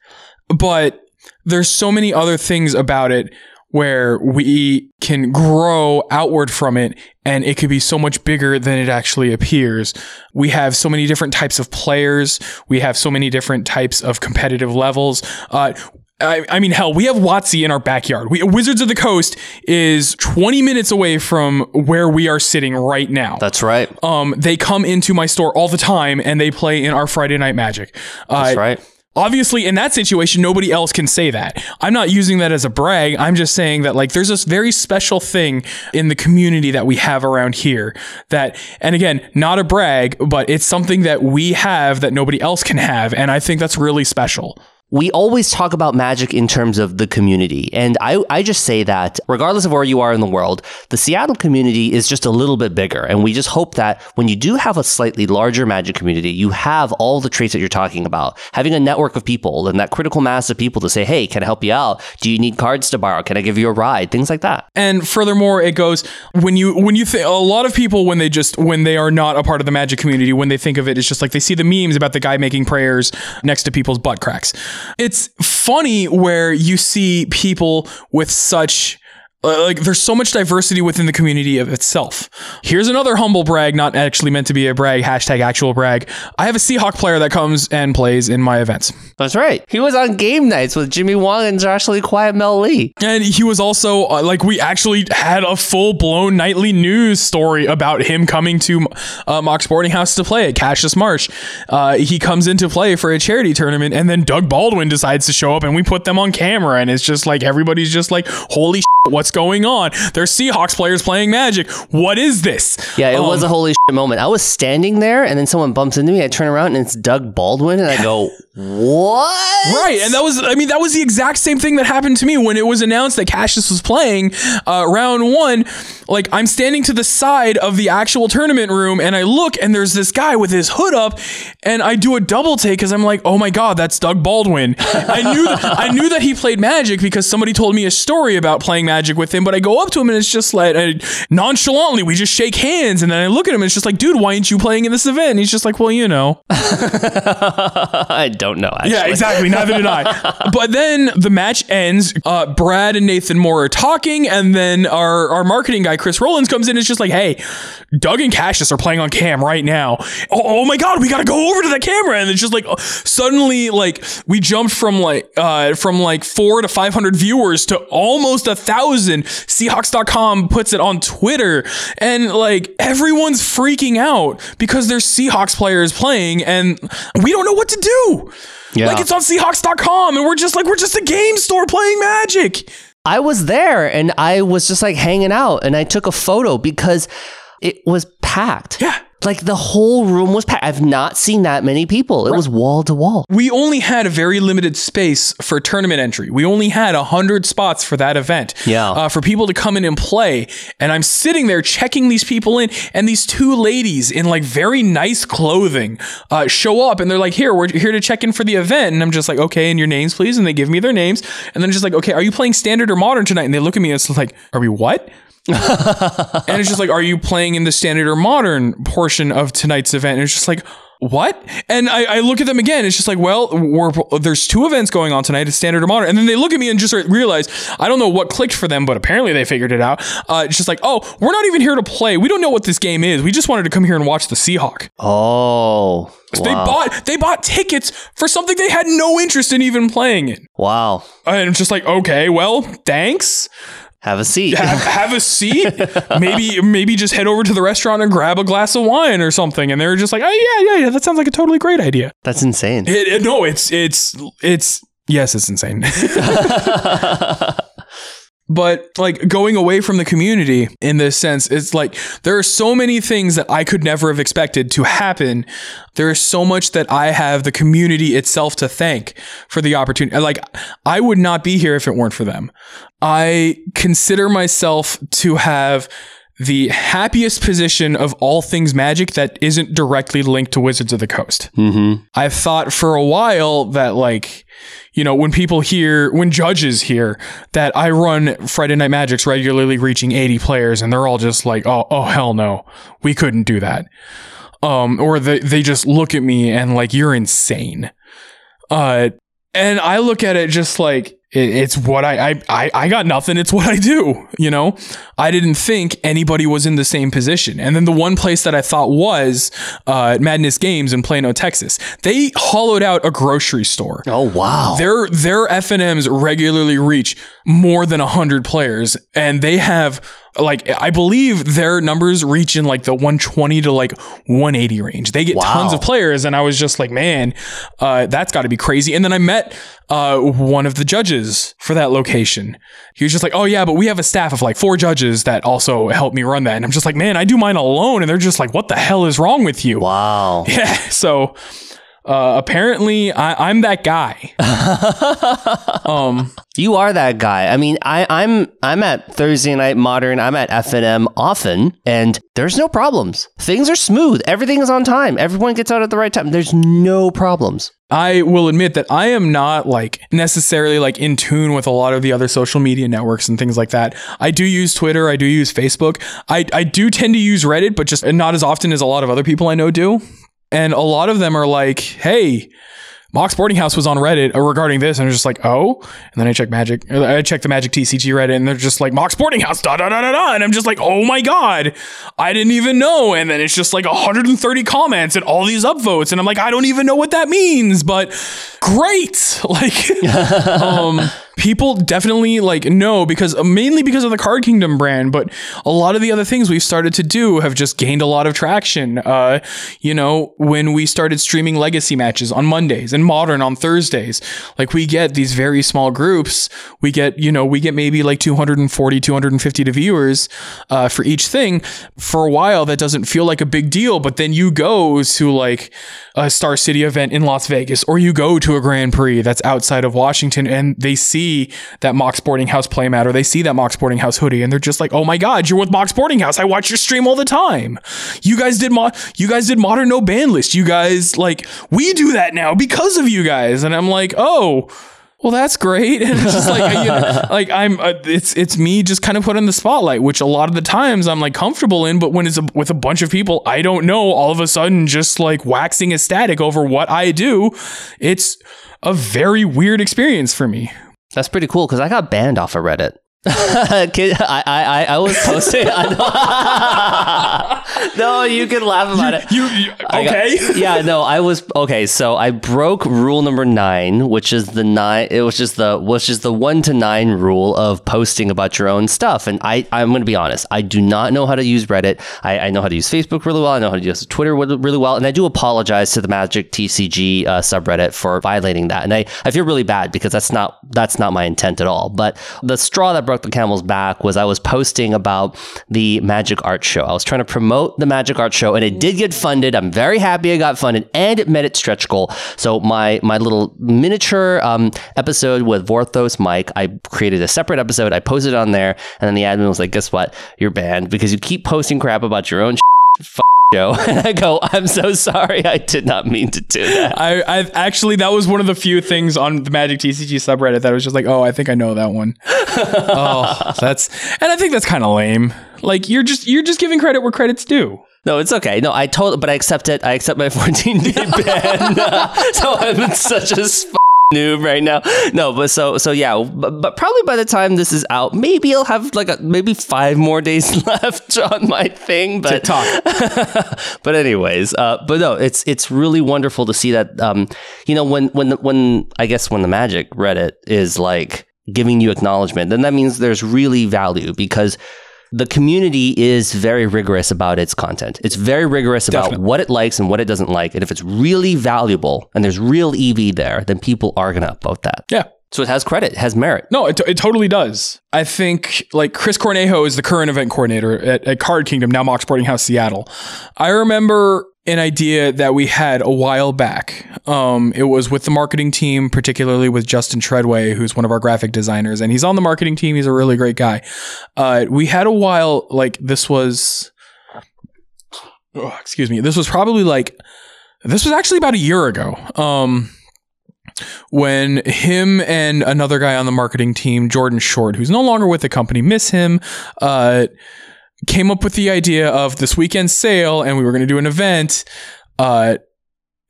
but there's so many other things about it where we can grow outward from it and it could be so much bigger than it actually appears. We have so many different types of players. We have so many different types of competitive levels. Uh, I, I, mean, hell, we have WotC in our backyard. We, Wizards of the Coast is 20 minutes away from where we are sitting right now. That's right. Um, they come into my store all the time and they play in our Friday Night Magic. Uh, That's right. Obviously, in that situation, nobody else can say that. I'm not using that as a brag. I'm just saying that, like, there's this very special thing in the community that we have around here that, and again, not a brag, but it's something that we have that nobody else can have. And I think that's really special we always talk about magic in terms of the community. And I, I just say that regardless of where you are in the world, the Seattle community is just a little bit bigger. And we just hope that when you do have a slightly larger magic community, you have all the traits that you're talking about. Having a network of people and that critical mass of people to say, hey, can I help you out? Do you need cards to borrow? Can I give you a ride? Things like that. And furthermore, it goes when you when you think a lot of people when they just when they are not a part of the magic community, when they think of it, it's just like they see the memes about the guy making prayers next to people's butt cracks it's funny where you see people with such like there's so much diversity within the community of itself. Here's another humble brag, not actually meant to be a brag, hashtag actual brag. I have a Seahawk player that comes and plays in my events. That's right. He was on game nights with Jimmy Wong and Josh Lee Kwai Mel Lee. And he was also uh, like we actually had a full blown nightly news story about him coming to uh, Mox Boarding House to play at Cassius Marsh. Uh, he comes into play for a charity tournament and then Doug Baldwin decides to show up and we put them on camera and it's just like everybody's just like holy shit, what's going on? There's Seahawks players playing Magic. What is this? Yeah, it um, was a holy shit moment. I was standing there, and then someone bumps into me. I turn around, and it's Doug Baldwin, and I go, What? Right, and that was I mean that was the exact same thing that happened to me when it was announced that Cassius was playing uh, round one. Like I'm standing to the side of the actual tournament room, and I look, and there's this guy with his hood up, and I do a double take because I'm like, oh my god, that's Doug Baldwin. I knew that, I knew that he played Magic because somebody told me a story about playing Magic with him. But I go up to him, and it's just like I, nonchalantly we just shake hands, and then I look at him, and it's just like, dude, why aren't you playing in this event? And he's just like, well, you know. I don't know. Actually. Yeah, exactly. Neither did I. But then the match ends. Uh, Brad and Nathan Moore are talking, and then our, our marketing guy, Chris Rollins, comes in and is just like, hey, Doug and Cassius are playing on cam right now. Oh, oh my God, we got to go over to the camera. And it's just like, uh, suddenly, like, we jumped from like, uh, from like four to 500 viewers to almost a thousand. Seahawks.com puts it on Twitter, and like, everyone's freaking out because there's Seahawks players playing, and we don't know what to do. Yeah. Like it's on Seahawks.com, and we're just like we're just a game store playing Magic. I was there and I was just like hanging out and I took a photo because it was packed. Yeah. Like the whole room was packed. I've not seen that many people. It was wall to wall. We only had a very limited space for tournament entry. We only had hundred spots for that event. Yeah. uh, for people to come in and play. And I'm sitting there checking these people in, and these two ladies in like very nice clothing uh, show up, and they're like, "Here, we're here to check in for the event." And I'm just like, "Okay, and your names, please." And they give me their names, and then just like, "Okay, are you playing standard or modern tonight?" And they look at me and it's like, "Are we what?" And it's just like, are you playing in the standard or modern portion of tonight's event? And it's just like, what? And I, I look at them again. It's just like, well, we're, there's two events going on tonight. It's standard or modern. And then they look at me and just realize, I don't know what clicked for them, but apparently they figured it out. Uh, it's just like, oh, we're not even here to play. We don't know what this game is. We just wanted to come here and watch the Seahawk. Oh. They wow. bought they bought tickets for something they had no interest in even playing in. Wow. And I'm just like, okay, well, thanks. Have a seat. have, have a seat. maybe maybe just head over to the restaurant and grab a glass of wine or something. And they're just like, oh yeah, yeah, yeah. That sounds like a totally great idea. That's insane. It, it- no, it's it's it's yes, it's insane. but like going away from the community in this sense, it's like there are so many things that I could never have expected to happen. There is so much that I have the community itself to thank for the opportunity. Like I would not be here if it weren't for them. I consider myself to have the happiest position of all things magic that isn't directly linked to Wizards of the Coast. Mm-hmm. I've thought for a while that like, you know, when people hear, when judges hear that I run Friday Night Magics regularly reaching 80 players and they're all just like, oh, oh, hell no, we couldn't do that. Um, or they, they just look at me and like, you're insane. Uh, and I look at it just like, it, it's what I, I, I, I got nothing. It's what I do. You know, I didn't think anybody was in the same position. And then the one place that I thought was uh, Madness Games in Plano, Texas. They hollowed out a grocery store. Oh wow. Their their FNM's regularly reach more than 100 players and they have like I believe their numbers reach in like the 120 to like 180 range. They get Wow. tons of players and I was just like, man, uh, that's got to be crazy. And then I met uh, one of the judges for that location. He was just like, oh yeah, but we have a staff of like four judges that also help me run that. And I'm just like, man, I do mine alone. And they're just like, what the hell is wrong with you? wow. Yeah. So uh, apparently I, I'm that guy. um, You are that guy. I mean, I, I'm I'm at Thursday night modern. I'm at FNM often, and there's no problems. Things are smooth. Everything is on time. Everyone gets out at the right time. There's no problems. I will admit that I am not like necessarily like in tune with a lot of the other social media networks and things like that. I do use Twitter, I do use Facebook. I, I do tend to use Reddit, but just not as often as a lot of other people I know do. And a lot of them are like, hey, Mox Boarding House was on Reddit regarding this, and I'm just like, oh. And then I check Magic, I check the Magic TCG Reddit, and they're just like Mox Boarding House, da da da da da, and I'm just like, oh my god, I didn't even know. And then it's just like 130 comments and all these upvotes, and I'm like, I don't even know what that means, but great, like, um, people definitely like know because uh, mainly because of the Card Kingdom brand, but a lot of the other things we've started to do have just gained a lot of traction. Uh, you know, when we started streaming legacy matches on Mondays and modern on Thursdays, like we get these very small groups. We get, you know, we get maybe like 240, 250 to viewers uh, for each thing. For a while, that doesn't feel like a big deal, but then you go to like a Star City event in Las Vegas, or you go to a Grand Prix that's outside of Washington, and they see that Mox Boarding House playmat, or they see that Mox Boarding House hoodie, and they're just like, "Oh my God, you're with Mox Boarding House! I watch your stream all the time. You guys did mo- you guys did Modern No Ban List. You guys like we do that now because of you guys." And I'm like, "Oh." Well, that's great. And it's just like, you know, like I'm, uh, it's, it's me just kind of put in the spotlight, which a lot of the times I'm like comfortable in, but when it's a, with a bunch of people, I don't know, all of a sudden just like waxing ecstatic over what I do. It's a very weird experience for me. That's pretty cool because I got banned off of Reddit. I, I, I was posting. no, you can laugh about it. You, you okay? Got, yeah, no, I was okay. So I broke rule number nine, which is the nine. It was just the which is the one to nine rule of posting about your own stuff. And I, I'm going to be honest. I do not know how to use Reddit. I, I know how to use Facebook really well. I know how to use Twitter really well. And I do apologize to the Magic TCG uh, subreddit for violating that. And I, I feel really bad because that's not that's not my intent at all. But the straw that broke the camel's back was I was posting about the Magic Art Show. I was trying to promote the Magic Art Show, and it did get funded. I'm very happy it got funded, and it met its stretch goal. So my my little miniature um, episode with Vorthos Mike, I created a separate episode. I posted it on there, and then the admin was like, "Guess what? You're banned because you keep posting crap about your own." Show. And I go, I'm so sorry. I did not mean to do that. I, I actually, that was one of the few things on the Magic TCG subreddit that I was just like, oh, I think I know that one. oh, that's, and I think that's kind of lame. Like you're just, you're just giving credit where credit's due. No, it's okay. No, I told, but I accept it. I accept my 14 day ban. so I'm in such a noob right now. No, but so so yeah, but, but probably by the time this is out, maybe I'll have like a, maybe five more days left on my thing. But talk. but anyways, uh, but no, it's it's really wonderful to see that. Um, you know, when when when I guess when the Magic Reddit is like giving you acknowledgement, then that means there's really value because the community is very rigorous about its content. It's very rigorous about Definitely. what it likes and what it doesn't like. And if it's really valuable and there's real EV there, then people are going to upvote that. Yeah. So it has credit, it has merit. No, it, it totally does. I think like Chris Cornejo is the current event coordinator at, at Card Kingdom, now Mox Boarding House Seattle. I remember an idea that we had a while back. Um, it was with the marketing team, particularly with Justin Treadway, who's one of our graphic designers, and he's on the marketing team. He's a really great guy. Uh, we had a while like this was, oh, excuse me, this was probably like this was actually about a year ago. Um, when him and another guy on the marketing team, Jordan Short, who's no longer with the company, miss him. Uh, came up with the idea of this weekend sale and we were going to do an event uh,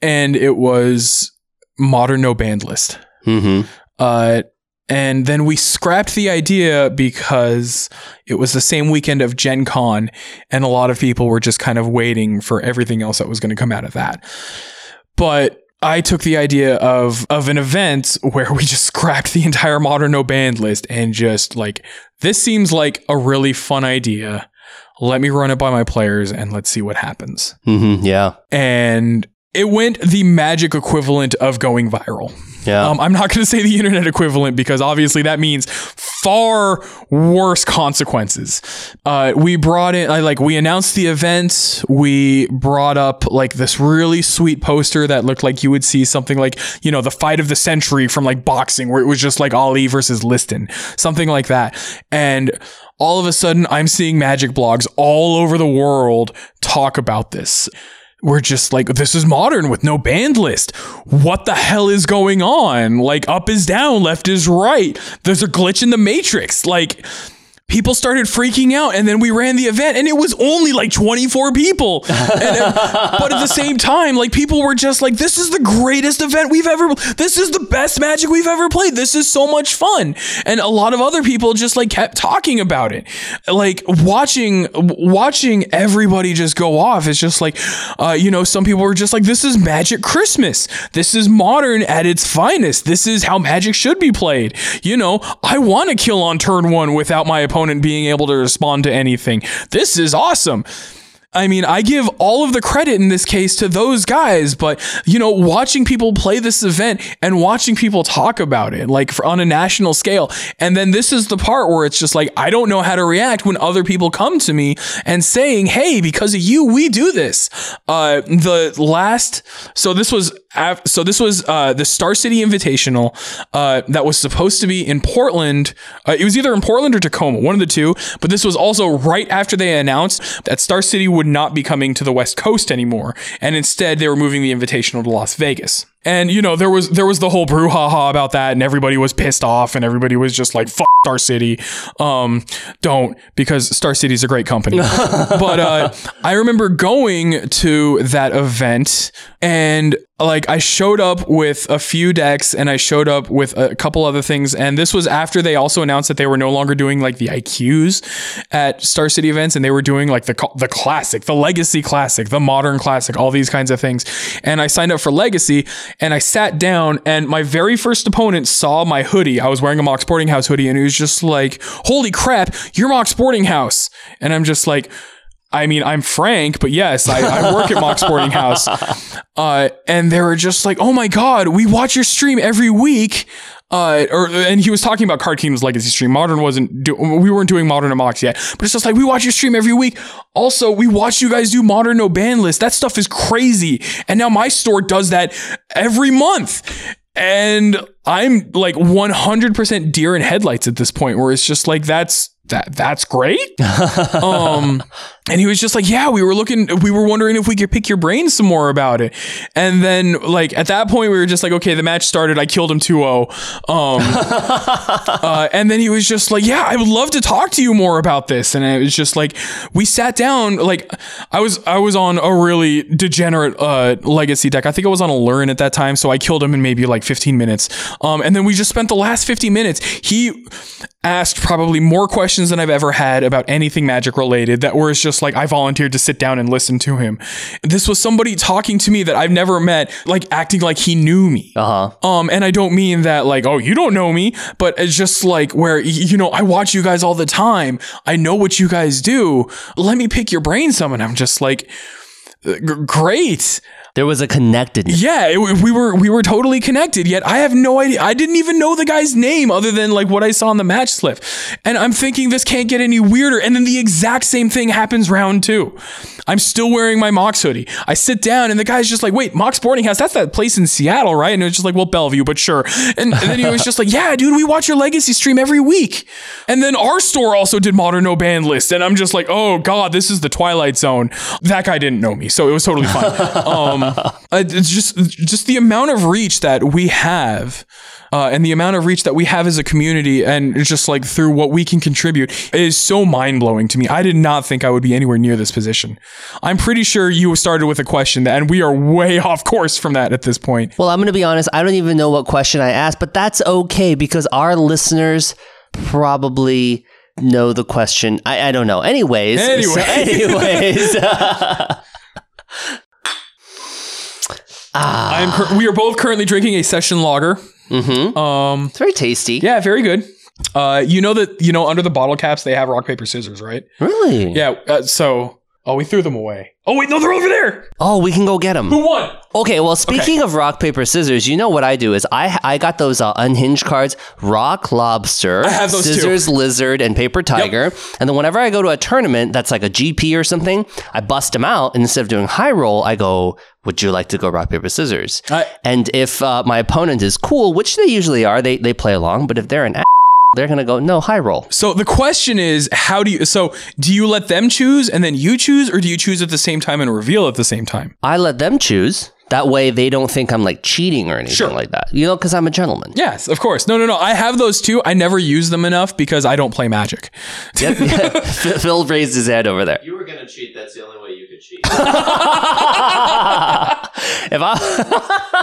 and it was modern no ban list. Mm-hmm. uh, and then we scrapped the idea because it was the same weekend of gen con and a lot of people were just kind of waiting for everything else that was going to come out of that. But I took the idea of of an event where we just scrapped the entire modern no ban list and just like this seems like a really fun idea let me run it by my players and let's see what happens. Mm-hmm, yeah. And it went the magic equivalent of going viral. Yeah. Um, I'm not going to say the internet equivalent because obviously that means far worse consequences. Uh, we brought in, I, like, we announced the event. We brought up like this really sweet poster that looked like you would see something like, you know, the fight of the century from like boxing, where it was just like Ali versus Liston, something like that. And all of a sudden, I'm seeing magic blogs all over the world talk about this we're just like, this is modern with no band list. What the hell is going on? Like, up is down, left is right. There's a glitch in the matrix. Like, people started freaking out and then we ran the event and it was only like 24 people. And, but at the same time like people were just like this is the greatest event we've ever this is the best magic we've ever played. This is so much fun. And a lot of other people just like kept talking about it. Like watching watching everybody just go off it's just like uh, you know some people were just like this is magic christmas. This is modern at its finest. This is how magic should be played. You know i want to kill on turn one without my opponent opponent being able to respond to anything. This is awesome. I mean, I give all of the credit in this case to those guys, but you know, watching people play this event and watching people talk about it, like for, on a national scale, and then this is the part where it's just like I don't know how to react when other people come to me and saying, "Hey, because of you, we do this." Uh, the last, so this was so this was uh, the Star City Invitational uh, that was supposed to be in Portland. Uh, it was either in Portland or Tacoma, one of the two. But this was also right after they announced that Star City would not be coming to the West Coast anymore, and instead they were moving the Invitational to Las Vegas. And you know there was there was the whole brouhaha about that, and everybody was pissed off, and everybody was just like, "Fuck Star City." Um, don't because Star City is a great company. but uh, I remember going to that event, and like I showed up with a few decks and I showed up with a couple other things and this was after they also announced that they were no longer doing like the IQs at Star City events and they were doing like the the classic, the legacy classic, the modern classic, all these kinds of things. And I signed up for legacy and I sat down and my very first opponent saw my hoodie. I was wearing a Mox Boarding House hoodie and he was just like, "Holy crap, you're Mox Boarding House." And I'm just like, I mean, I'm Frank, but yes, I, I work at Mox Boarding House. Uh, and they were just like, oh my God, we watch your stream every week. Uh, or, and he was talking about Card Kingdom's Legacy stream. Modern wasn't, do, we weren't doing Modern and yet, but it's just like, we watch your stream every week. Also, we watch you guys do Modern No Ban List. That stuff is crazy. And now my store does that every month. And I'm like 100% deer in headlights at this point where it's just like, that's, that that's great. um, and he was just like, yeah, we were looking, we were wondering if we could pick your brain some more about it. And then, like, at that point, we were just like, okay, the match started. I killed him 2 0. Um, uh, and then he was just like, yeah, I would love to talk to you more about this. And it was just like, we sat down, like, I was, I was on a really degenerate, uh, legacy deck. I think I was on a Lurin at that time. So I killed him in maybe like 15 minutes. Um, and then we just spent the last 50 minutes. He asked probably more questions than I've ever had about anything magic related that were just like I volunteered to sit down and listen to him. This was somebody talking to me that I've never met, like acting like he knew me. Uh-huh. Um, and I don't mean that like, oh, you don't know me, but it's just like where you know, I watch you guys all the time. I know what you guys do. Let me pick your brain some. And I'm just like, great. There was a connectedness. Yeah, it, we were we were totally connected. Yet I have no idea. I didn't even know the guy's name other than like what I saw on the match slip. And I'm thinking this can't get any weirder. And then the exact same thing happens round two. I'm still wearing my Mox hoodie. I sit down and the guy's just like, "Wait, Mox Boarding House? That's that place in Seattle, right?" And it's just like, "Well, Bellevue, but sure." And, and then he was just like, "Yeah, dude, we watch your Legacy stream every week." And then our store also did Modern No Ban List, and I'm just like, "Oh God, this is the Twilight Zone." That guy didn't know me, so it was totally fine. um, it's just just the amount of reach that we have. Uh, and the amount of reach that we have as a community and just like through what we can contribute is so mind blowing to me. I did not think I would be anywhere near this position. I'm pretty sure you started with a question and we are way off course from that at this point. Well, I'm going to be honest. I don't even know what question I asked, but that's okay because our listeners probably know the question. I, I don't know. Anyways. Anyway. So anyways. I am. Cur- we are both currently drinking a session lager. Mm-hmm. Um, It's very tasty. yeah, very good. Uh, you know that you know under the bottle caps they have rock paper scissors, right? Really? Yeah. Uh, so, oh, we threw them away. Oh wait, no, they're over there. Oh, we can go get them. Who won? Okay, well, speaking of rock paper scissors, you know what I do is I I got those uh, unhinged cards: rock, lobster, I have those too. scissors, lizard, and paper tiger. And then whenever I go to a tournament that's like a GP or something, I bust them out. And instead of doing high roll, I go, "Would you like to go rock paper scissors?" I- and if uh, my opponent is cool, which they usually are, they they play along. But if they're an ass, they're gonna go no high roll. So the question is, how do you? So do you let them choose and then you choose, or do you choose at the same time and reveal at the same time? I let them choose That way they don't think I'm like cheating or anything Sure. like that. You know, because I'm a gentleman. Yes, of course. No, no, no. I have those too. I never use them enough because I don't play Magic. Yep. Phil raised his head over there. you were gonna cheat, that's the only way you could cheat. if I,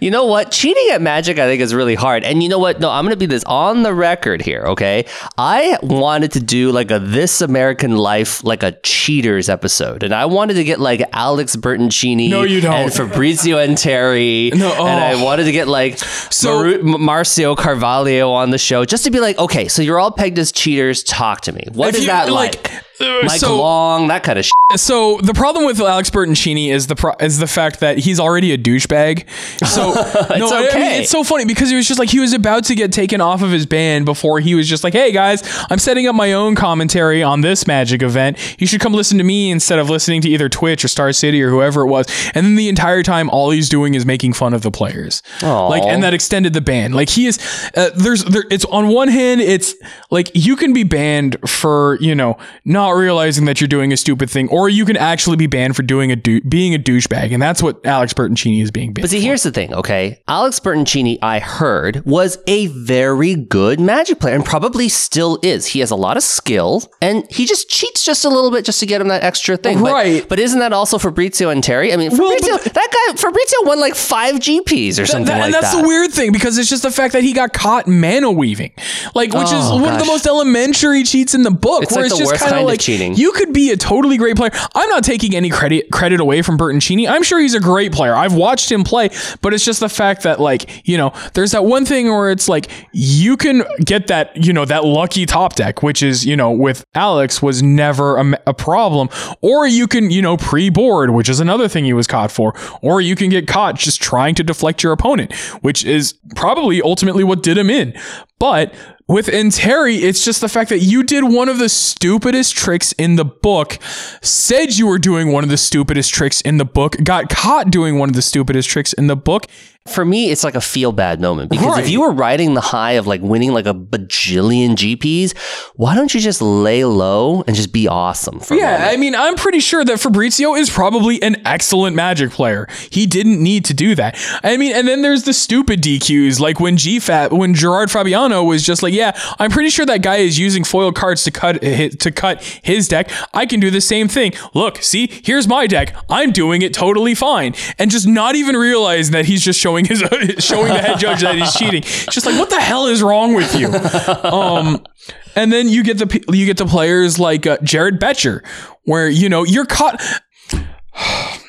you know what, cheating at Magic, I think is really hard. And you know what? No, I'm gonna be this on the record here. Okay, I wanted to do like a This American Life, like a cheaters episode, and I wanted to get like Alex Bertoncini, No, you don't. and Fabrizio Anteri, No, and I oh. wanted to get like So- Maru- M- Marcio Carvalho on the show, just to be like, okay, so you're all pegged as cheaters. Talk to me. What is you- that like, like? Mike so- Long, that kind of. Shit. So the problem with Alex Bertoncini is the pro- is the fact that he's already a douchebag. So no, I- I mean, it's so funny because he was just like he was about to get taken off of his band before he was just like, "Hey guys, I'm setting up my own commentary on this Magic event. You should come listen to me instead of listening to either Twitch or Star City or whoever it was." And then the entire time, all he's doing is making fun of the players. Aw. Like, and that extended the ban. Like he is, uh, there's there. It's on one hand, it's like you can be banned for you know not realizing that you're doing a stupid thing, or you can actually be banned for doing a dou- being a douchebag, and that's what Alex Bertoncini is being banned. But see, here's the thing, okay? Alex Bertoncini, I heard, was a very good Magic player and probably still is. He has a lot of skill and he just cheats just a little bit just to get him that extra thing. But- Right. But, isn't that also Fabrizio Anteri? I mean, Well, Fabrizio, but- that guy, Fabrizio won like five GPs or something like That- like and that's that. the weird thing because it's just the fact that he got caught mana weaving, like which oh, is Oh, one of the most elementary cheats in the book. It's where like it's the just worst kind of of like cheating. you could be a totally great player. I'm not taking any credit credit away from Bertoncini. I'm sure he's a great player. I've watched him play, but it's just the fact that like you know, there's that one thing where it's like you can get that you know that lucky top deck, which is you know with Alex was never a, a problem, or you can you know pre-board, which is another thing he was caught for, or you can get caught just trying to deflect your opponent, which is probably ultimately what did him in. But with Terry, it's just the fact that you did one of the stupidest tricks in the book, said you were doing one of the stupidest tricks in the book, got caught doing one of the stupidest tricks in the book. For me, it's like a feel bad moment because Right. if you were riding the high of like winning like a bajillion GPs, why don't you just lay low and just be awesome? Yeah. I mean, I'm pretty sure that Fabrizio is probably an excellent Magic player. He didn't need to do that. I mean, and then there's the stupid DQs, like when GFAT, when Gerard Fabiano was just like, "Yeah, I'm pretty sure that guy is using foil cards to cut eh, to cut his deck. I can do the same thing. Look, see, here's my deck. I'm doing it totally fine." And just not even realizing that he's just showing his showing the head judge that he's cheating. Just like, what the hell is wrong with you? Um, and then you get the you get the players like uh, Jared Boettcher, where you know you're caught.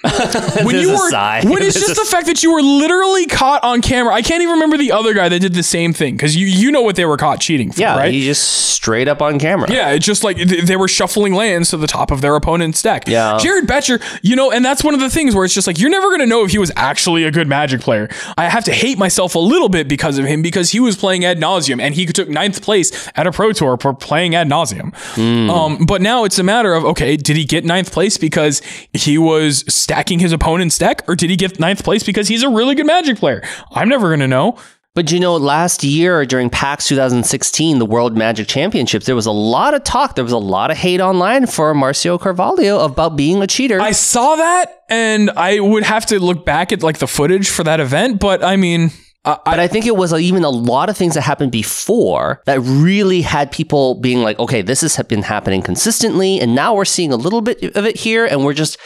when you were when it's just the fact that you were literally caught on camera. I can't even remember the other guy that did the same thing because you you know what they were caught cheating for, yeah, right? he just straight up on camera. Yeah, it's just like th- they were shuffling lands to the top of their opponent's deck. Yeah. Jared Boettcher, you know, and that's one of the things where it's just like you're never going to know if he was actually a good Magic player. I have to hate myself a little bit because of him because he was playing ad nauseam and he took ninth place at a pro tour for playing ad nauseam. Um, but now it's a matter of okay, did he get ninth place because he was stacking his opponent's deck, or did he get ninth place because he's a really good Magic player? I'm never going to know. But you know, last year during PAX 2016, the World Magic Championships, there was a lot of talk. There was a lot of hate online for Marcio Carvalho about being a cheater. I saw that, and I would have to look back at like the footage for that event. But I mean, I, but I think it was even a lot of things that happened before that really had people being like, okay, this has been happening consistently. And now we're seeing a little bit of it here. And we're just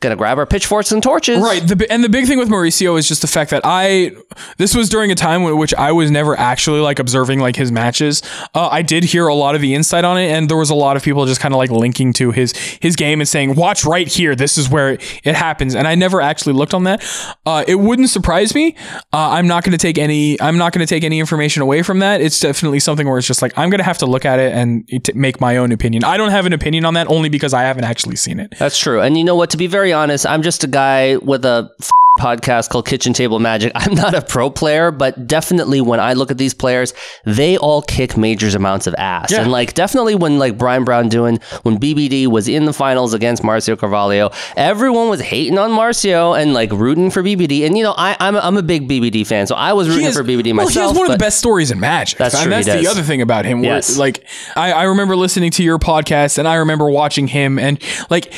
going to grab our pitchforks and torches. Right. The, and the big thing with Mauricio is just the fact that I, this was during a time in which I was never actually like observing like his matches. Uh, I did hear a lot of the insight on it, and there was a lot of people just kind of like linking to his his game and saying, "Watch right here. This is where it, it happens." And I never actually looked on that. Uh, it wouldn't surprise me. Uh, I'm not going to take any. I'm not going to take any information away from that. It's definitely something where it's just like I'm going to have to look at it and it, make my own opinion. I don't have an opinion on that only because I haven't actually seen it. That's true. And you know what? To be very honest, I'm just a guy with a f- podcast called Kitchen Table Magic. I'm not a pro player, but definitely when I look at these players, they all kick major amounts of ass. Yeah. And like definitely when like Brian Braun-Duin when BBD was in the finals against Marcio Carvalho, everyone was hating on Marcio and like rooting for BBD. And you know, I I'm a, I'm a big BBD fan, so I was rooting has- for BBD well, myself. he has one of the best stories in Magic. That's and true, that's the other thing about him. Where, Yes. Like, I, I remember listening to your podcast, and I remember watching him, and like.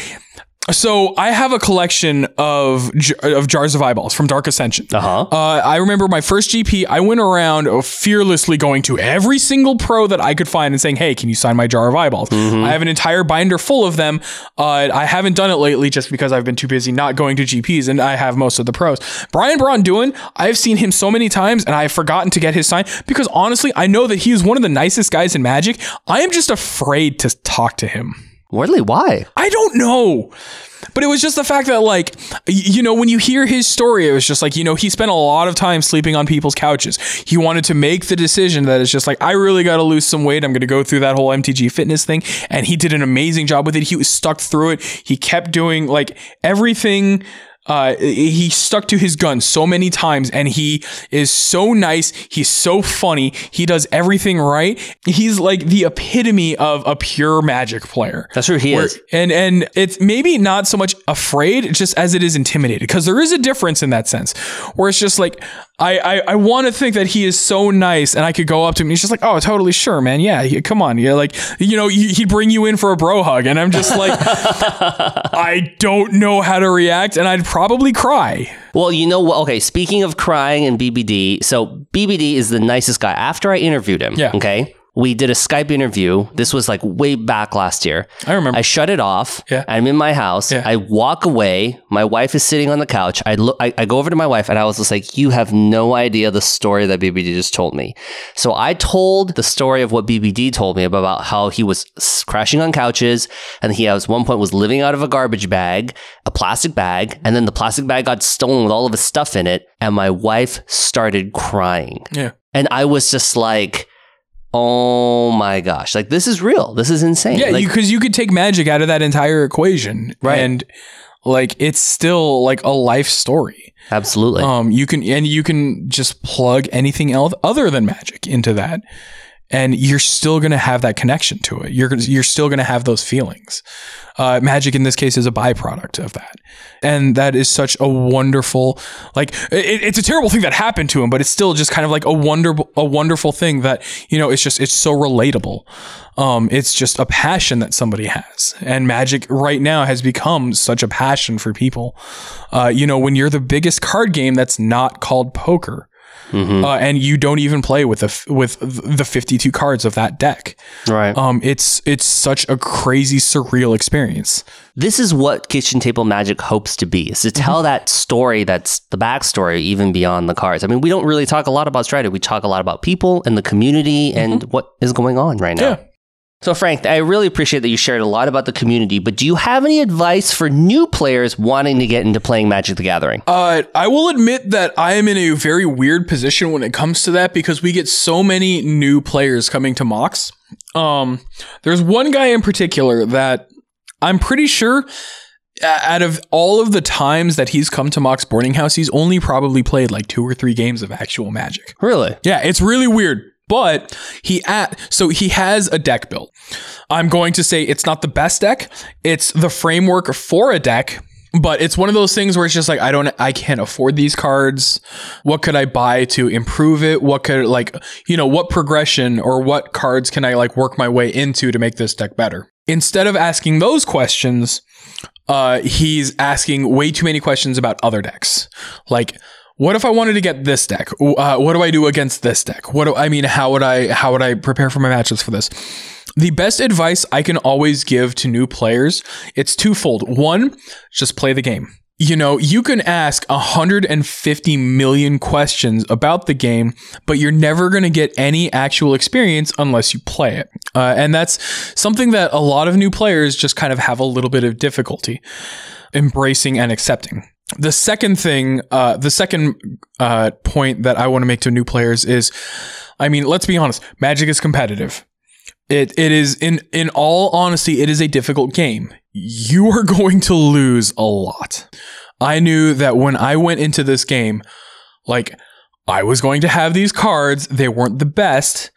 So I have a collection of j- of jars of eyeballs from Dark Ascension. Uh-huh. Uh, I remember my first GP. I went around fearlessly going to every single pro that I could find and saying, "Hey, can you sign my jar of eyeballs?" I have an entire binder full of them. Uh, I haven't done it lately just because I've been too busy not going to GPs, and I have most of the pros. Brian Braun-Duin. I've seen him so many times, and I've forgotten to get his sign because honestly, I know that he is one of the nicest guys in Magic. I am just afraid to talk to him. Really? Why? I don't know. But it was just the fact that, like, you know, when you hear his story, it was just like, you know, he spent a lot of time sleeping on people's couches. He wanted to make the decision that it's just like, I really got to lose some weight. I'm going to go through that whole MTG fitness thing. And he did an amazing job with it. He was stuck through it. He kept doing like everything. Uh, he stuck to his guns so many times and he is so nice. He's so funny. He does everything right. He's like the epitome of a pure magic player. That's true. He Where- is. and and it's maybe not so much afraid, just as it is intimidated, because there is a difference in that sense, where it's just like I I, I want to think that he is so nice, and I could go up to him, and he's just like, oh, totally sure, man, yeah, yeah, come on, yeah, like you know, he- he'd bring you in for a bro hug, and I'm just like, I don't know how to react, and I'd probably cry. Well, you know what? Okay, speaking of crying and BBD, so BBD is the nicest guy. After I interviewed him, Yeah. okay, we did a Skype interview. This was like way back last year. I remember. I shut it off. Yeah. I'm in my house. Yeah. I walk away. My wife is sitting on the couch. I look. I, I go over to my wife and I was just like, "You have no idea the story that BBD just told me." So I told the story of what BBD told me about how he was crashing on couches and he at one point was living out of a garbage bag, a plastic bag, and then the plastic bag got stolen with all of his stuff in it, and my wife started crying. Yeah. And I was just like, "Oh my gosh! Like this is real. This is insane." Yeah, like, because you, could take magic out of that entire equation, Right. And like it's still like a life story. absolutely. Um, you can and you can just plug anything else other than magic into that, and you're still gonna have that connection to it. You're you're still gonna have those feelings. Uh, magic in this case is a byproduct of that, and that is such a wonderful like it, it's a terrible thing that happened to him, but it's still just kind of like a wonderful a wonderful thing that you know it's just it's so relatable. Um, it's just a passion that somebody has, and magic right now has become such a passion for people. Uh, you know, when you're the biggest card game that's not called poker, uh, and you don't even play with the f- with the 52 cards of that deck, right. um, it's it's such a crazy surreal experience. this is what kitchen table magic hopes to be is to Mm-hmm. tell that story that's the backstory even beyond the cards i mean we don't really talk a lot about strategy we talk a lot about people and the community and what is going on right now Mm-hmm. Yeah. So frank i really appreciate that you shared a lot about the community but do you have any advice for new players wanting to get into playing magic the gathering Uh, I will admit that I am in a very weird position when it comes to that because we get so many new players coming to Mox. Um, there's one guy in particular that I'm pretty sure out of all of the times that he's come to Mox Boarding House, he's only probably played like two or three games of actual magic. really Yeah, it's really weird. But he at so he has a deck built. I'm going to say it's not the best deck. It's the framework for a deck, but it's one of those things where it's just like I don't I can't afford these cards. What could I buy to improve it? What could like you know, what progression or what cards can I like work my way into to make this deck better? Instead of asking those questions, uh, he's asking way too many questions about other decks. Like, what if I wanted to get this deck? Uh, what do I do against this deck? What do I mean? How would I how would I prepare for my matches for this? The best advice I can always give to new players it's twofold. One, just play the game. You know, you can ask 150 million questions about the game, but you're never going to get any actual experience unless you play it. Uh, and that's something that a lot of new players just kind of have a little bit of difficulty embracing and accepting. The second thing, uh, the second uh, point that I want to make to new players is, I mean, let's be honest, Magic is competitive. It it is in in all honesty, it is a difficult game. You are going to lose a lot. I knew that when I went into this game, like I was going to have these cards, they weren't the best,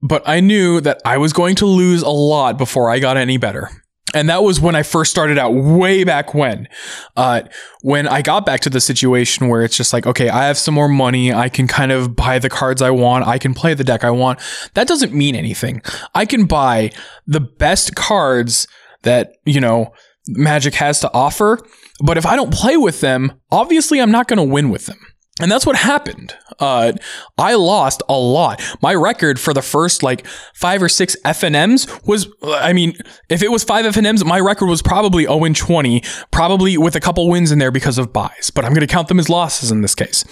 but I knew that I was going to lose a lot before I got any better. And that was when I first started out, way back when. Uh, when I got back to the situation where it's just like, okay, I have some more money. I can kind of buy the cards I want. I can play the deck I want. That doesn't mean anything. I can buy the best cards that, you know, Magic has to offer. But if I don't play with them, obviously I'm not going to win with them. And that's what happened. Uh, I lost a lot. My record for the first like five or six FNMs was, I mean, if it was five FNMs, my record was probably 0 and 20, probably with a couple wins in there because of buys. But I'm going to count them as losses in this case.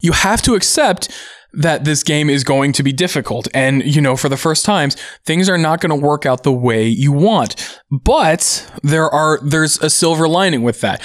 You have to accept that this game is going to be difficult. And, you know, for the first times, things are not going to work out the way you want. But there are, there's a silver lining with that.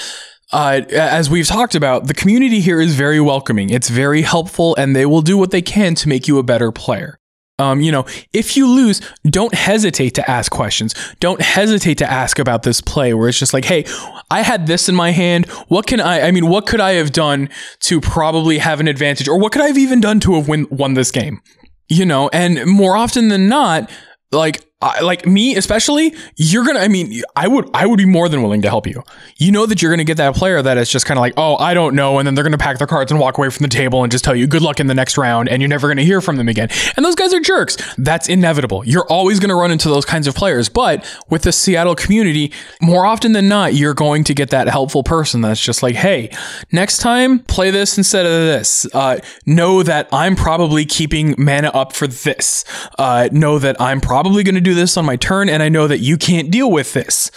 Uh, as we've talked about, the community here is very welcoming. It's very helpful, and they will do what they can to make you a better player. Um, you know, if you lose, don't hesitate to ask questions. Don't hesitate to ask about this play where it's just like, hey, I had this in my hand. What can I, I mean, what could I have done to probably have an advantage? Or what could I have even done to have win, won this game? You know, and more often than not, like Like me especially you're gonna i mean i would i would be more than willing to help you. You know that you're gonna get that player that is just kind of like oh i don't know and then they're gonna pack their cards and walk away from the table and just tell you good luck in the next round and you're never gonna hear from them again. And those guys are jerks. That's inevitable. You're always gonna run into those kinds of players. But with the seattle community more often than not you're going to get that helpful person that's just like hey next time play this instead of this. Uh, know that i'm probably keeping mana up for this. Uh, know that i'm probably gonna do this on my turn and I know that you can't deal with this.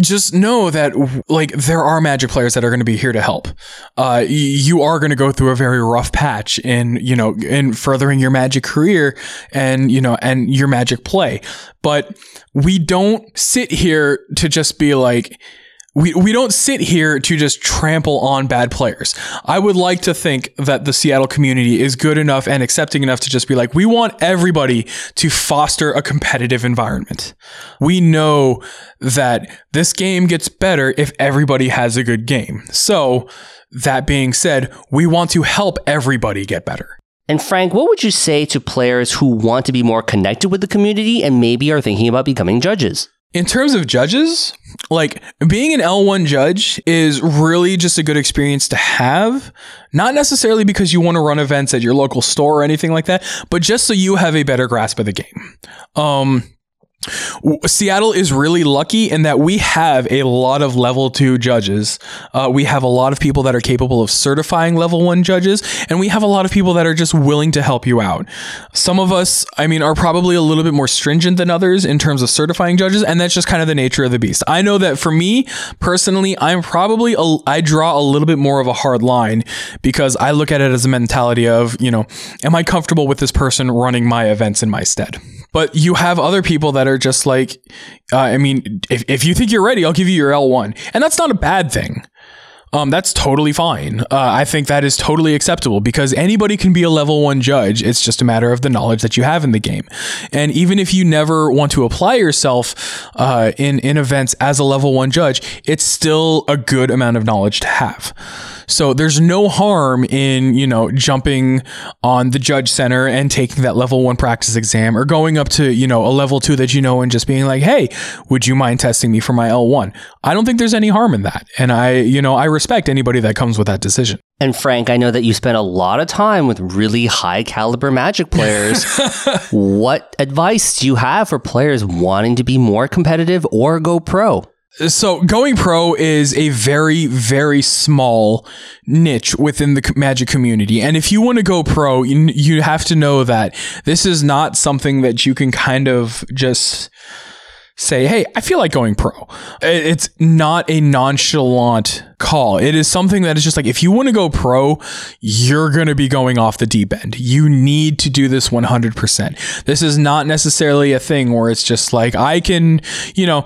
Just know that like there are magic players that are going to be here to help. Uh, you are going to go through a very rough patch in, you know, in furthering your magic career and, you know, and your magic play. But we don't sit here to just be like, we, we don't sit here to just trample on bad players. I would like to think that the Seattle community is good enough and accepting enough to just be like, we want everybody to foster a competitive environment. We know that this game gets better if everybody has a good game. So, that being said, we want to help everybody get better. And Frank, what would you say to players who want to be more connected with the community and maybe are thinking about becoming judges? In terms of judges, like being an L1 judge is really just a good experience to have. Not necessarily because you want to run events at your local store or anything like that, but just so you have a better grasp of the game. Um, Seattle is really lucky in that we have a lot of level two judges. Uh, we have a lot of people that are capable of certifying level one judges, and we have a lot of people that are just willing to help you out. Some of us, I mean, are probably a little bit more stringent than others in terms of certifying judges, and that's just kind of the nature of the beast. I know that for me personally, I'm probably, a, I draw a little bit more of a hard line because I look at it as a mentality of, you know, am I comfortable with this person running my events in my stead? But you have other people that are just like, uh, I mean, if, if you think you're ready, I'll give you your L1. And that's not a bad thing. Um, that's totally fine. Uh, I think that is totally acceptable because anybody can be a level one judge. It's just a matter of the knowledge that you have in the game. And even if you never want to apply yourself uh, in in events as a level one judge, it's still a good amount of knowledge to have. So there's no harm in, you know, jumping on the judge center and taking that level one practice exam or going up to, you know, a level two that you know and just being like, hey, would you mind testing me for my L1? I don't think there's any harm in that. And I, you know, I respect anybody that comes with that decision. And Frank, I know that you spent a lot of time with really high caliber magic players. what advice do you have for players wanting to be more competitive or go pro? So going pro is a very very small niche within the magic community. And if you want to go pro you, have to know that this is not something that you can kind of just say hey i feel like going pro. It's not a nonchalant call. It is something that is just like if you want to go pro you're going to be going off the deep end. You need to do this 100% this is not necessarily a thing where it's just like i can you know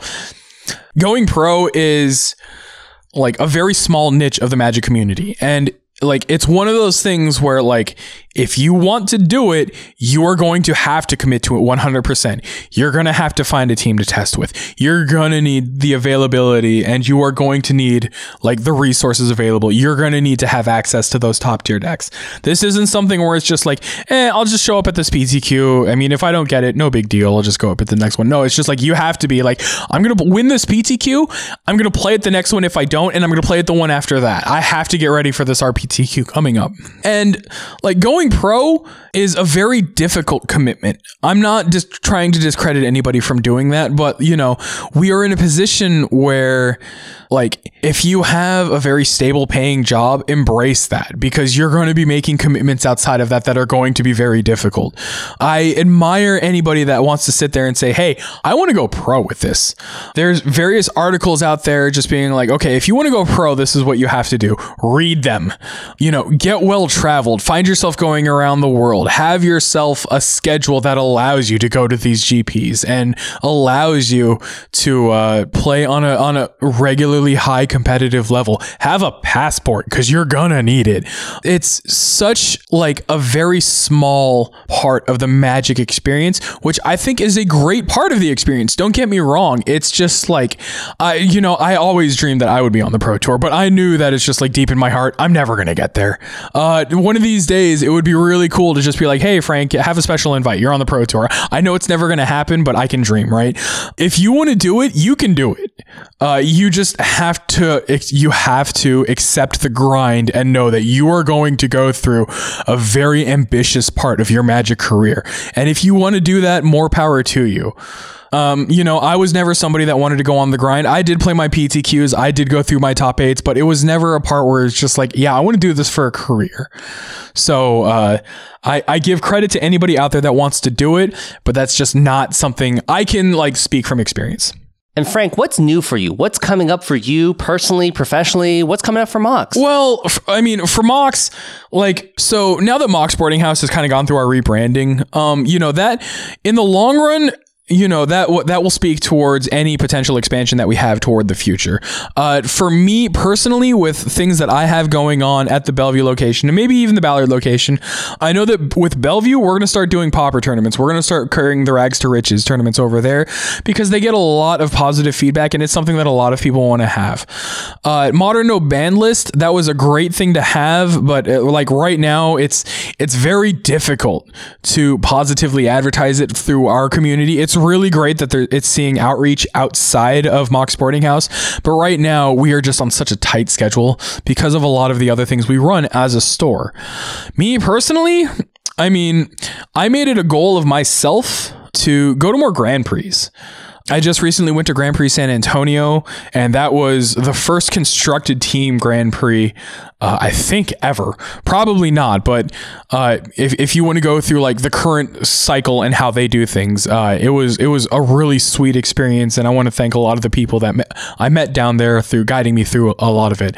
going pro is like a very small niche of the magic community. And like it's one of those things where like if you want to do it, you are going to have to commit to it 100%. You're going to have to find a team to test with. You're going to need the availability and you are going to need like the resources available. You're going to need to have access to those top tier decks. This isn't something where it's just like, eh, I'll just show up at this PTQ. I mean, if I don't get it, no big deal. I'll just go up at the next one. No, it's just like you have to be like, I'm going to win this PTQ. I'm going to play at the next one if I don't, and I'm going to play at the one after that. I have to get ready for this RPTQ coming up. And like going pro is a very difficult commitment. I'm not just trying to discredit anybody from doing that, but you know, we are in a position where like if you have a very stable paying job, embrace that because you're going to be making commitments outside of that that are going to be very difficult. I admire anybody that wants to sit there and say, "Hey, I want to go pro with this." There's various articles out there just being like, "Okay, if you want to go pro, this is what you have to do." Read them. You know, get well traveled, find yourself going around the world, have yourself a schedule that allows you to go to these GPs and allows you to uh, play on a on a regularly high competitive level. Have a passport because you're gonna need it. It's such like a very small part of the magic experience, which I think is a great part of the experience. Don't get me wrong. It's just like I, you know, I always dreamed that I would be on the pro tour, but I knew that it's just like deep in my heart, I'm never gonna get there. Uh, one of these days, it would be really cool to just be like, hey, Frank, have a special invite. You're on the pro tour. I know it's never gonna happen, but I can dream, right? If you want to do it, you can do it. Uh, you just have to you have to accept the grind and know that you are going to go through a very ambitious part of your magic career. And if you want to do that, more power to you. Um, you know, I was never somebody that wanted to go on the grind. I did play my PTQs, I did go through my top eights, but it was never a part where it's just like, yeah, I want to do this for a career. So uh, I, I give credit to anybody out there that wants to do it, but that's just not something I can like speak from experience. And Frank, what's new for you? What's coming up for you personally, professionally? What's coming up for Mox? Well, I mean, for Mox, like, so now that Mox Boarding House has kind of gone through our rebranding, um, you know, that in the long run, you know that that will speak towards any potential expansion that we have toward the future. Uh, for me personally, with things that I have going on at the Bellevue location and maybe even the Ballard location, I know that with Bellevue we're going to start doing Pauper tournaments. We're going to start carrying the Rags to Riches tournaments over there because they get a lot of positive feedback and it's something that a lot of people want to have. Uh, Modern No Ban List that was a great thing to have, but uh, like right now it's it's very difficult to positively advertise it through our community. It's really great that it's seeing outreach outside of Mox Boarding House. But right now, we are just on such a tight schedule because of a lot of the other things we run as a store. Me personally, I mean, I made it a goal of myself to go to more Grand Prix. I just recently went to Grand Prix San Antonio, and that was the first constructed team Grand Prix uh, I think ever. Probably not, but uh, if, if you want to go through like the current cycle and how they do things, uh, it was it was a really sweet experience, and I want to thank a lot of the people that met, I met down there through guiding me through a lot of it.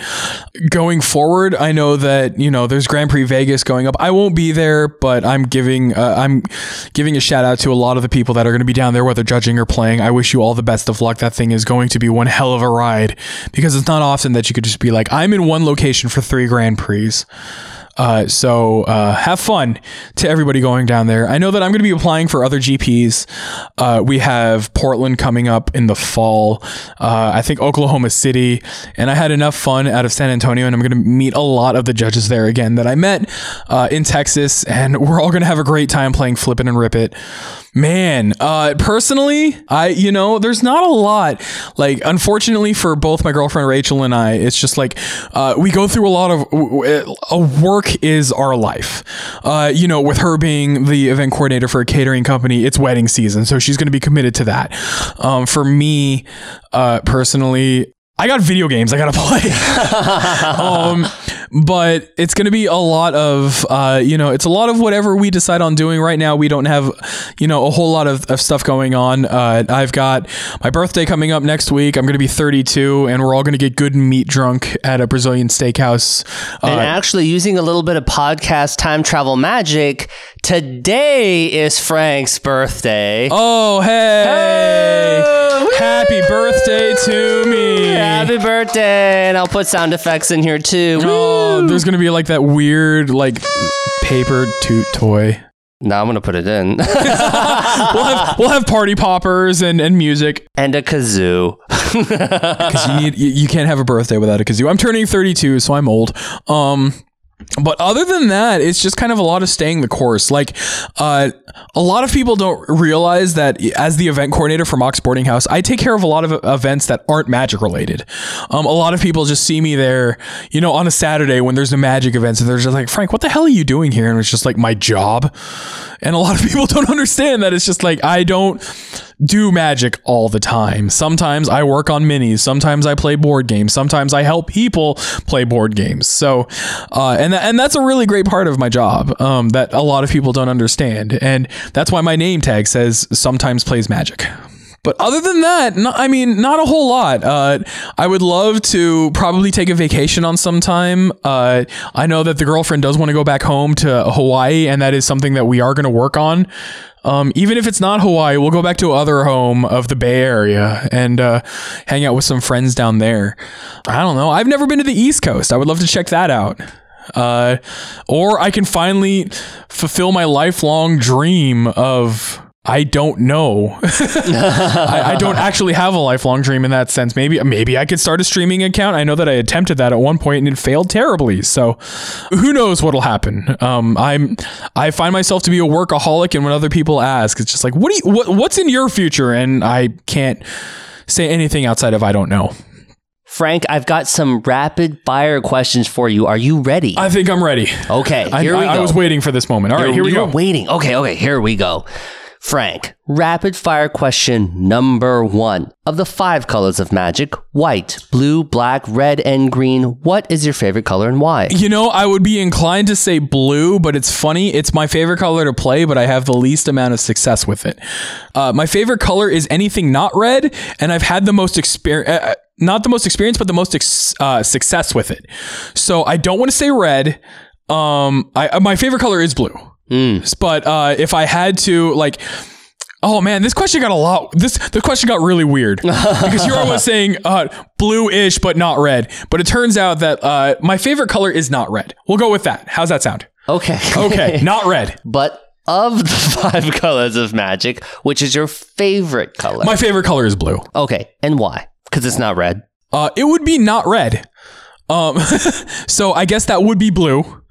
Going forward, I know that you know there's Grand Prix Vegas going up. I won't be there, but I'm giving uh, I'm giving a shout out to a lot of the people that are going to be down there, whether judging or playing. I wish you all the best of luck. That thing is going to be one hell of a ride because it's not often that you could just be like, I'm in one location for three Grand Prix. Uh, so uh, have fun to everybody going down there. I know that I'm going to be applying for other GPs. Uh, we have Portland coming up in the fall. Uh, I think Oklahoma City, and I had enough fun out of San Antonio, and I'm going to meet a lot of the judges there again that I met uh, in Texas, and we're all going to have a great time playing Flip It and Rip It. Man, uh, personally, I you know, there's not a lot. Like, unfortunately for both my girlfriend Rachel and I, it's just like we go through a lot of a work is our life. Uh, you know, with her being the event coordinator for a catering company, it's wedding season, so she's going to be committed to that. Um, for me, uh, personally, I got video games I gotta play. um, but it's gonna be a lot of, uh, you know, it's a lot of whatever we decide on doing right now. We don't have, you know, a whole lot of, of stuff going on. Uh, I've got my birthday coming up next week. I'm gonna be 32, and we're all gonna get good and meat drunk at a Brazilian steakhouse. Uh, and actually, using a little bit of podcast time travel magic, today is Frank's birthday. Oh, hey! hey! Happy birthday to me! Happy birthday! And I'll put sound effects in here too. Oh, there's gonna be like that weird like paper toot toy. No, I'm gonna put it in. we'll have we'll have party poppers and, and music and a kazoo. Because you need you, you, can't have a birthday without a kazoo. I'm turning 32, so I'm old. Um, But other than that, it's just kind of a lot of staying the course. Like, uh, a lot of people don't realize that as the event coordinator for Mox Boarding House, I take care of a lot of events that aren't magic related. Um, a lot of people just see me there, you know, on a Saturday when there's a magic event. So they're just like, Frank, what the hell are you doing here? And it's just like my job. And a lot of people don't understand that it's just like, I don't do magic all the time. Sometimes I work on minis. Sometimes I play board games. Sometimes I help people play board games. So, uh, and and that's a really great part of my job um, that a lot of people don't understand, and that's why my name tag says sometimes plays magic. But other than that, no, I mean, not a whole lot. Uh, I would love to probably take a vacation on some time. Uh, I know that the girlfriend does want to go back home to Hawaii, and that is something that we are going to work on. Um, even if it's not Hawaii, we'll go back to other home of the Bay Area and uh, hang out with some friends down there. I don't know. I've never been to the East Coast. I would love to check that out. Uh, or I can finally fulfill my lifelong dream of I don't know. I, I, don't actually have a lifelong dream in that sense. Maybe maybe I could start a streaming account. I know that I attempted that at one point and it failed terribly. So who knows what'll happen? Um, I'm I find myself to be a workaholic, and when other people ask, it's just like, what do you what, what's in your future? And I can't say anything outside of I don't know. Frank, I've got some rapid fire questions for you. Are you ready? I think I'm ready. Okay, here I, we go. I was waiting for this moment. All right, here we go. waiting. Okay, okay, here we go. Frank, rapid fire question number one. Of the five colors of magic white, blue, black, red, and green what is your favorite color and why? You know, I would be inclined to say blue, but it's funny. It's my favorite color to play, but I have the least amount of success with it. Uh, my favorite color is anything not red, and I've had the most experience. Uh, not the most experience, but the most ex- uh, success with it. So I don't want to say red. Um, I, uh, my favorite color is blue. But uh, if I had to, like, oh man, this question got a lot. This the question got really weird because you're always saying uh, blue-ish, but not red. But it turns out that uh, my favorite color is not red. We'll go with that. How's that sound? Okay. Okay, not red. but of the five colors of magic, which is your favorite color? My favorite color is blue. okay, and why? Because it's not red. Uh, it would be not red. Um, so I guess that would be blue.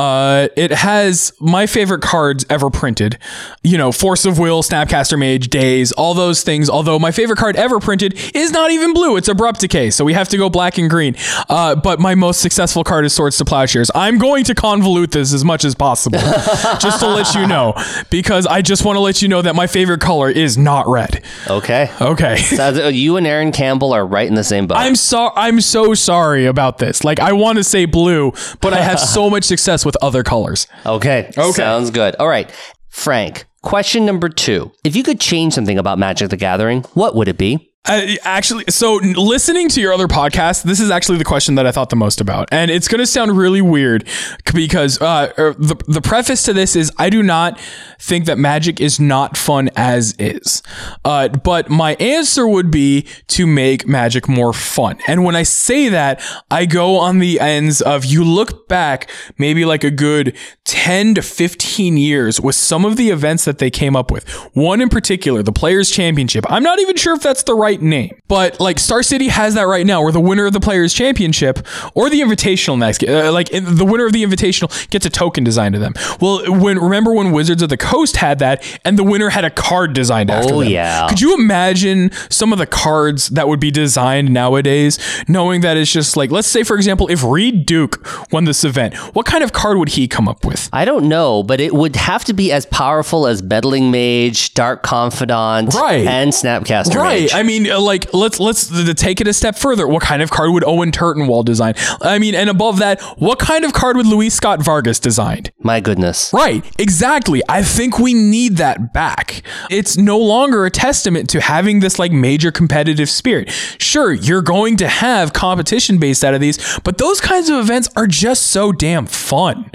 Uh, it has my favorite cards ever printed. You know, Force of Will, Snapcaster Mage, Daze, all those things. Although my favorite card ever printed is not even blue; it's Abrupt Decay. So we have to go black and green. Uh, but my most successful card is Swords to Plowshares. I'm going to convolute this as much as possible, just to let you know, because I just want to let you know that my favorite color is not red. Okay. Okay. Sounds- you and Aaron Campbell are right in the same boat. I'm so I'm so sorry about this. Like I want to say blue, but I have so much success with other colors. Okay. Okay. Sounds good. All right. Frank, question number two. If you could change something about Magic the Gathering, what would it be? Actually, so listening to your other podcast, this is actually the question that I thought the most about, and it's going to sound really weird because uh, er, the the preface to this is I do not think that Magic is not fun as is, uh, but my answer would be to make Magic more fun. And when I say that, I go on the ends of you look back maybe like a good ten to fifteen years with some of the events that they came up with. One in particular, the Players Championship. I'm not even sure if that's the right name, but like Star City has that right now, where the winner of the Players Championship or the Invitational next, uh, like the winner of the Invitational gets a token designed to them. Well, when remember when Wizards of the Coast had that, and the winner had a card designed after Oh, them. yeah. Could you imagine some of the cards that would be designed nowadays, knowing that it's just like, let's say for example, if Reid Duke won this event, what kind of card would he come up with? I don't know, but it would have to be as powerful as Meddling Mage, Dark Confidant, Right. and Snapcaster Right. Mage. I mean, uh, like let's let's th- take it a step further. What kind of card would Owen Turtenwald design? I mean, and above that, what kind of card would Luis Scott Vargas design? My goodness. Right, exactly. I think we need that back. It's no longer a testament to having this like major competitive spirit. Sure, you're going to have competition based out of these, but those kinds of events are just so damn fun.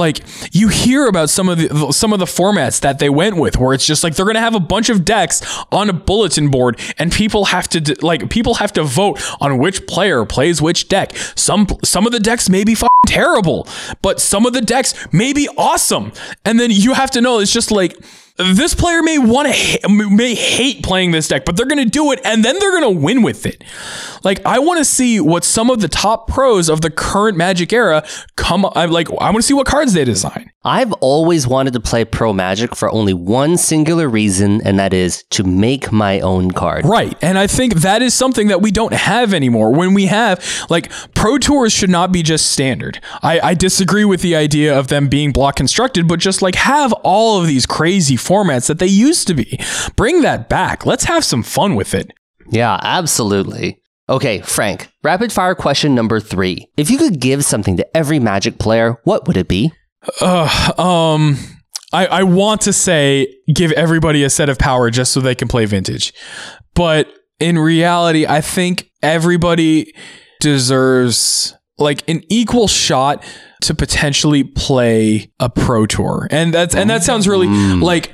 Like you hear about some of the some of the formats that they went with where it's just like they're to have a bunch of decks on a bulletin board and people have to like people have to vote on which player plays which deck. Some some of the decks may be terrible, but some of the decks may be awesome. And then you have to know it's just like this player may want to may hate playing this deck, but they're going to do it and then they're going to win with it. Like I want to see what some of the top pros of the current Magic era come. I like I want to see what cards they design. I've always wanted to play Pro Magic for only one singular reason, and that is to make my own card. Right. And I think that is something that we don't have anymore. When we have, like, Pro Tours should not be just standard. I, I disagree with the idea of them being block constructed, but just like have all of these crazy formats that they used to be. Bring that back. Let's have some fun with it. Yeah, absolutely. Okay, Frank, rapid fire question number three. If you could give something to every Magic player, what would it be? Uh, um, I, I want to say give everybody a set of power just so they can play vintage. But in reality, I think everybody deserves like an equal shot to potentially play a pro tour. And that's and that sounds really like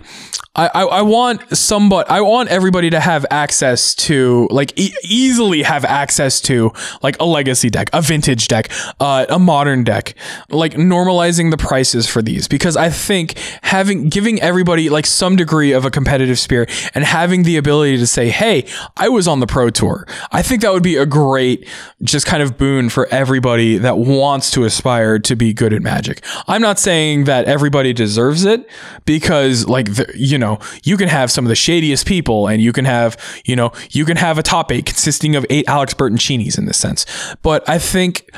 I, I, want somebody I want everybody to have access to like e- easily have access to like a legacy deck, a vintage deck, uh, a modern deck, like normalizing the prices for these because I think having giving everybody like some degree of a competitive spirit and having the ability to say, "Hey, I was on the pro tour." I think that would be a great just kind of boon for everybody that wants to aspire to be good at Magic. I'm not saying that everybody deserves it because like the, you know, you can have some of the shadiest people and you can have, you know, you can have a top 8 consisting of 8 Alex Bertoncinis in this sense. But I think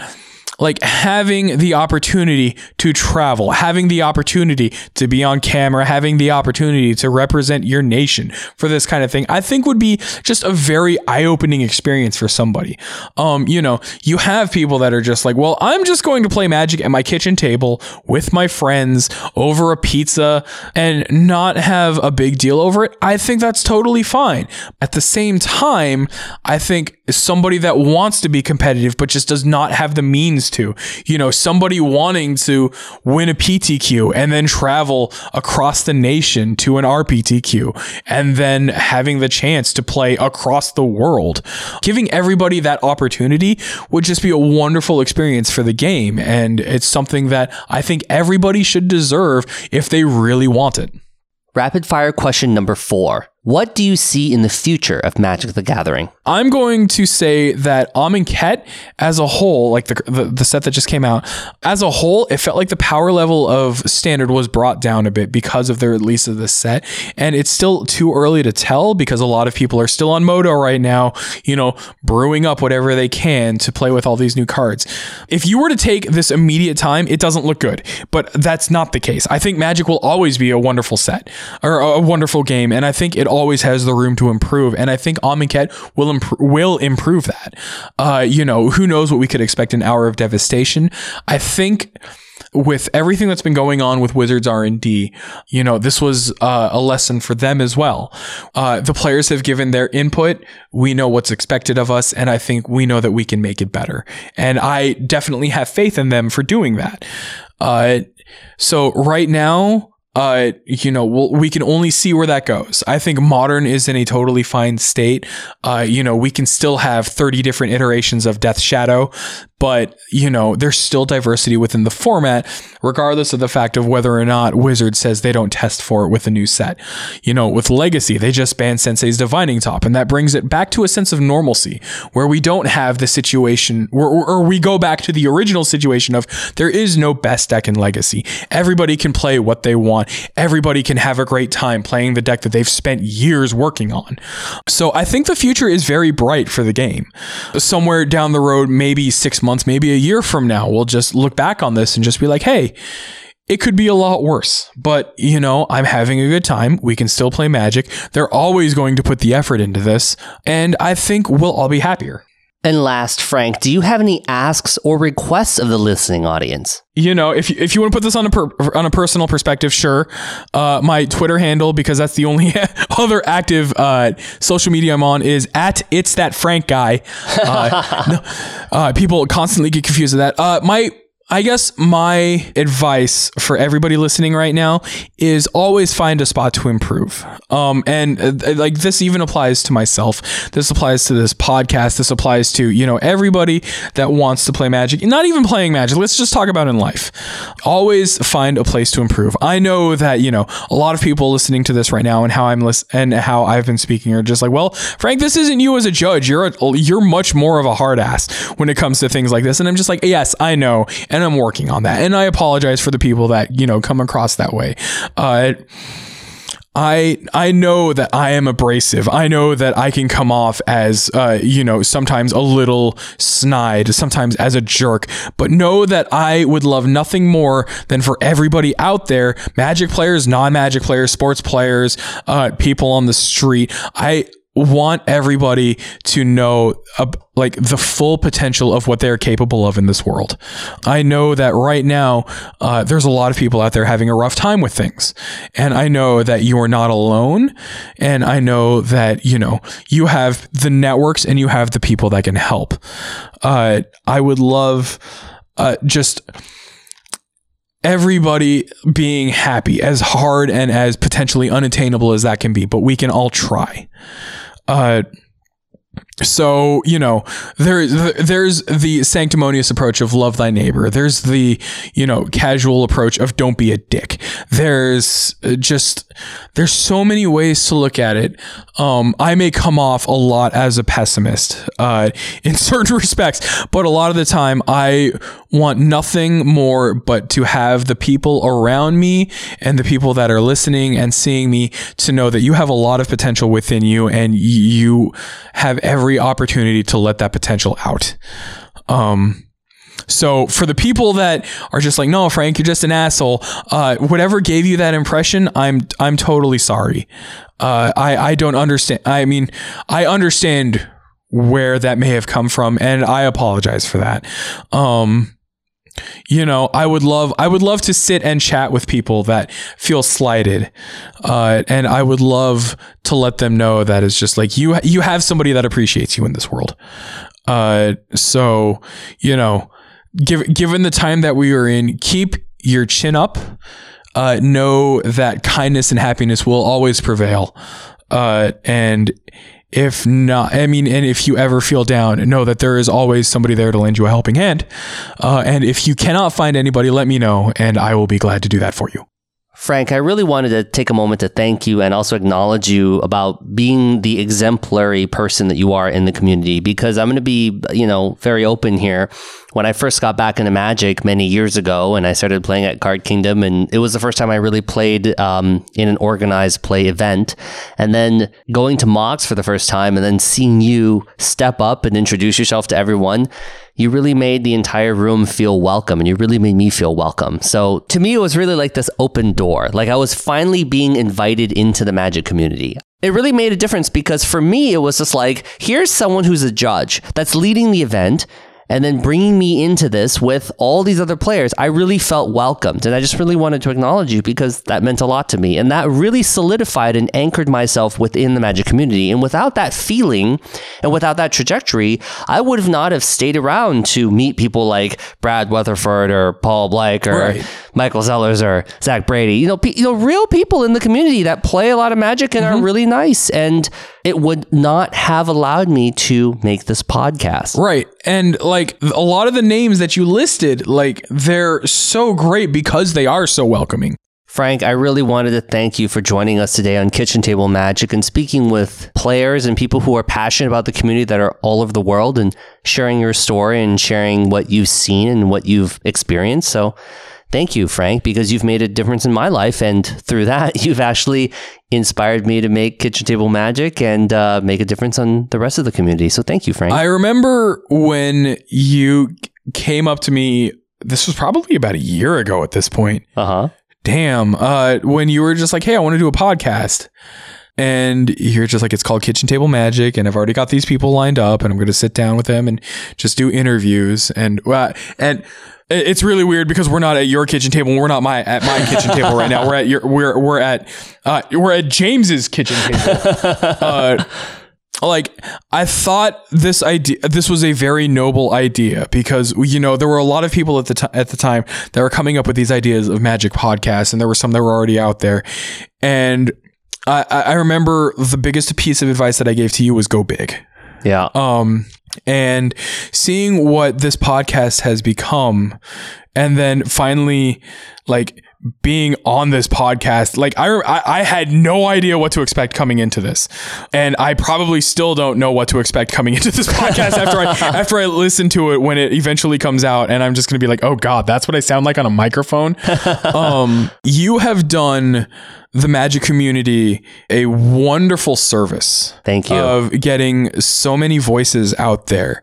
like having the opportunity to travel, having the opportunity to be on camera, having the opportunity to represent your nation for this kind of thing, I think would be just a very eye-opening experience for somebody. Um, you know, you have people that are just like, well, I'm just going to play Magic at my kitchen table with my friends over a pizza and not have a big deal over it. I think that's totally fine. At the same time, I think somebody that wants to be competitive but just does not have the means to. You know, somebody wanting to win a PTQ and then travel across the nation to an RPTQ and then having the chance to play across the world. Giving everybody that opportunity would just be a wonderful experience for the game. And it's something that I think everybody should deserve if they really want it. Rapid fire question number four. What do you see in the future of Magic the Gathering? I'm going to say that Amonkhet as a whole, like the, the the set that just came out, as a whole, it felt like the power level of standard was brought down a bit because of the release of the set, and it's still too early to tell because a lot of people are still on Moto right now, you know, brewing up whatever they can to play with all these new cards. If you were to take this immediate time, it doesn't look good, but that's not the case. I think Magic will always be a wonderful set or a wonderful game, and I think it always has the room to improve. And I think Amonkhet will imp- will improve that. Uh, you know, who knows what we could expect an Hour of Devastation. I think with everything that's been going on with Wizards R and D, you know, this was uh, a lesson for them as well. Uh, the players have given their input. We know what's expected of us, and I think we know that we can make it better. And I definitely have faith in them for doing that. Uh, so right now, uh, you know, we'll, we can only see where that goes. I think modern is in a totally fine state. Uh, you know, we can still have 30 different iterations of Death's Shadow, but, you know, there's still diversity within the format, regardless of the fact of whether or not Wizard says they don't test for it with a new set. You know, with Legacy, they just banned Sensei's Divining Top, and that brings it back to a sense of normalcy where we don't have the situation, or, or we go back to the original situation of there is no best deck in Legacy. Everybody can play what they want. Everybody can have a great time playing the deck that they've spent years working on. So I think the future is very bright for the game. Somewhere down the road, maybe six months, maybe a year from now, we'll just look back on this and just be like, hey, it could be a lot worse, but you know, I'm having a good time. We can still play Magic. They're always going to put the effort into this, and I think we'll all be happier. And last, Frank, do you have any asks or requests of the listening audience? you know, if you, if you want to put this on a per, on a personal perspective, sure. Uh, my Twitter handle, because that's the only other active uh, social media I'm on, is at it's that Frank guy. Uh, no, uh, people constantly get confused with that. Uh, my I guess my advice for everybody listening right now is always find a spot to improve. Um, and uh, like this even applies to myself. This applies to this podcast. This applies to, you know, everybody that wants to play Magic, not even playing Magic. Let's just talk about in life. Always find a place to improve. I know that, you know, a lot of people listening to this right now and how I'm listening and how I've been speaking are just like, well, Frank, this isn't you as a judge. You're, a, you're much more of a hard ass when it comes to things like this. And I'm just like, yes, I know. And I'm working on that. And I apologize for the people that, you know, come across that way. Uh, I I know that I am abrasive. I know that I can come off as uh, you know sometimes a little snide, sometimes as a jerk. But know that I would love nothing more than for everybody out there, Magic players, non-Magic players, sports players, uh, people on the street. I want everybody to know uh, like the full potential of what they're capable of in this world. I know that right now uh, there's a lot of people out there having a rough time with things, and I know that you are not alone, and I know that you know you have the networks and you have the people that can help. Uh, I would love uh, just everybody being happy, as hard and as potentially unattainable as that can be, but we can all try. Uh, so you know there there's the sanctimonious approach of love thy neighbor. There's the you know casual approach of don't be a dick. There's uh, just there's so many ways to look at it. Um, i may come off a lot as a pessimist uh, in certain respects but a lot of the time i want nothing more but to have the people around me and the people that are listening and seeing me to know that you have a lot of potential within you and you have every opportunity to let that potential out. Um, so for the people that are just like, no, Frank, you're just an asshole. Uh, whatever gave you that impression, I'm I'm totally sorry. Uh, I I don't understand. I mean, I understand where that may have come from, and I apologize for that. Um, you know i would love i would love to sit and chat with people that feel slighted uh, and i would love to let them know that it's just like you you have somebody that appreciates you in this world. Uh, so you know give, given the time that we are in keep your chin up. Uh, know that kindness and happiness will always prevail. Uh, and if not, I mean, and if you ever feel down, know that there is always somebody there to lend you a helping hand. Uh, and if you cannot find anybody, let me know, and I will be glad to do that for you. Frank, I really wanted to take a moment to thank you and also acknowledge you about being the exemplary person that you are in the community because I'm going to be, you know, very open here. When I first got back into Magic many years ago and I started playing at Card Kingdom, and it was the first time I really played um, in an organized play event. And then going to Mox for the first time and then seeing you step up and introduce yourself to everyone you really made the entire room feel welcome and you really made me feel welcome. So to me, it was really like this open door. Like I was finally being invited into the magic community. It really made a difference because for me, it was just like, here's someone who's a judge that's leading the event and then bringing me into this with all these other players, I really felt welcomed. And I just really wanted to acknowledge you because that meant a lot to me. And that really solidified and anchored myself within the magic community. And without that feeling and without that trajectory, I would have not have stayed around to meet people like Brad Weatherford or Paul Blake or right. Michael Zellers or Zach Brady. You know, pe- you know, real people in the community that play a lot of magic and mm-hmm. are really nice. And it would not have allowed me to make this podcast. Right. And like a lot of the names that you listed, like they're so great because they are so welcoming. Frank, I really wanted to thank you for joining us today on Kitchen Table Magic and speaking with players and people who are passionate about the community that are all over the world and sharing your story and sharing what you've seen and what you've experienced. So, thank you, Frank, because you've made a difference in my life. And through that, you've actually inspired me to make Kitchen Table Magic and uh, make a difference on the rest of the community. So thank you, Frank. I remember when you came up to me, this was probably about a year ago at this point. Uh huh. Damn. Uh, when you were just like, hey, I want to do a podcast and you're just like it's called kitchen table magic and i've already got these people lined up and i'm going to sit down with them and just do interviews and uh, and it's really weird because we're not at your kitchen table. We're not my at my kitchen table right now. We're at your we're we're at uh, we're at James's kitchen table. Uh, like I thought this idea this was a very noble idea because you know there were a lot of people at the time at the time that were coming up with these ideas of magic podcasts and there were some that were already out there and I, I remember the biggest piece of advice that I gave to you was go big Yeah. um, and seeing what this podcast has become, and then finally, like being on this podcast, like I, I, I had no idea what to expect coming into this, and I probably still don't know what to expect coming into this podcast after I after I listen to it when it eventually comes out, and I'm just gonna be like, oh god, that's what I sound like on a microphone. um, you have done the magic community a wonderful service Thank you. of getting so many voices out there.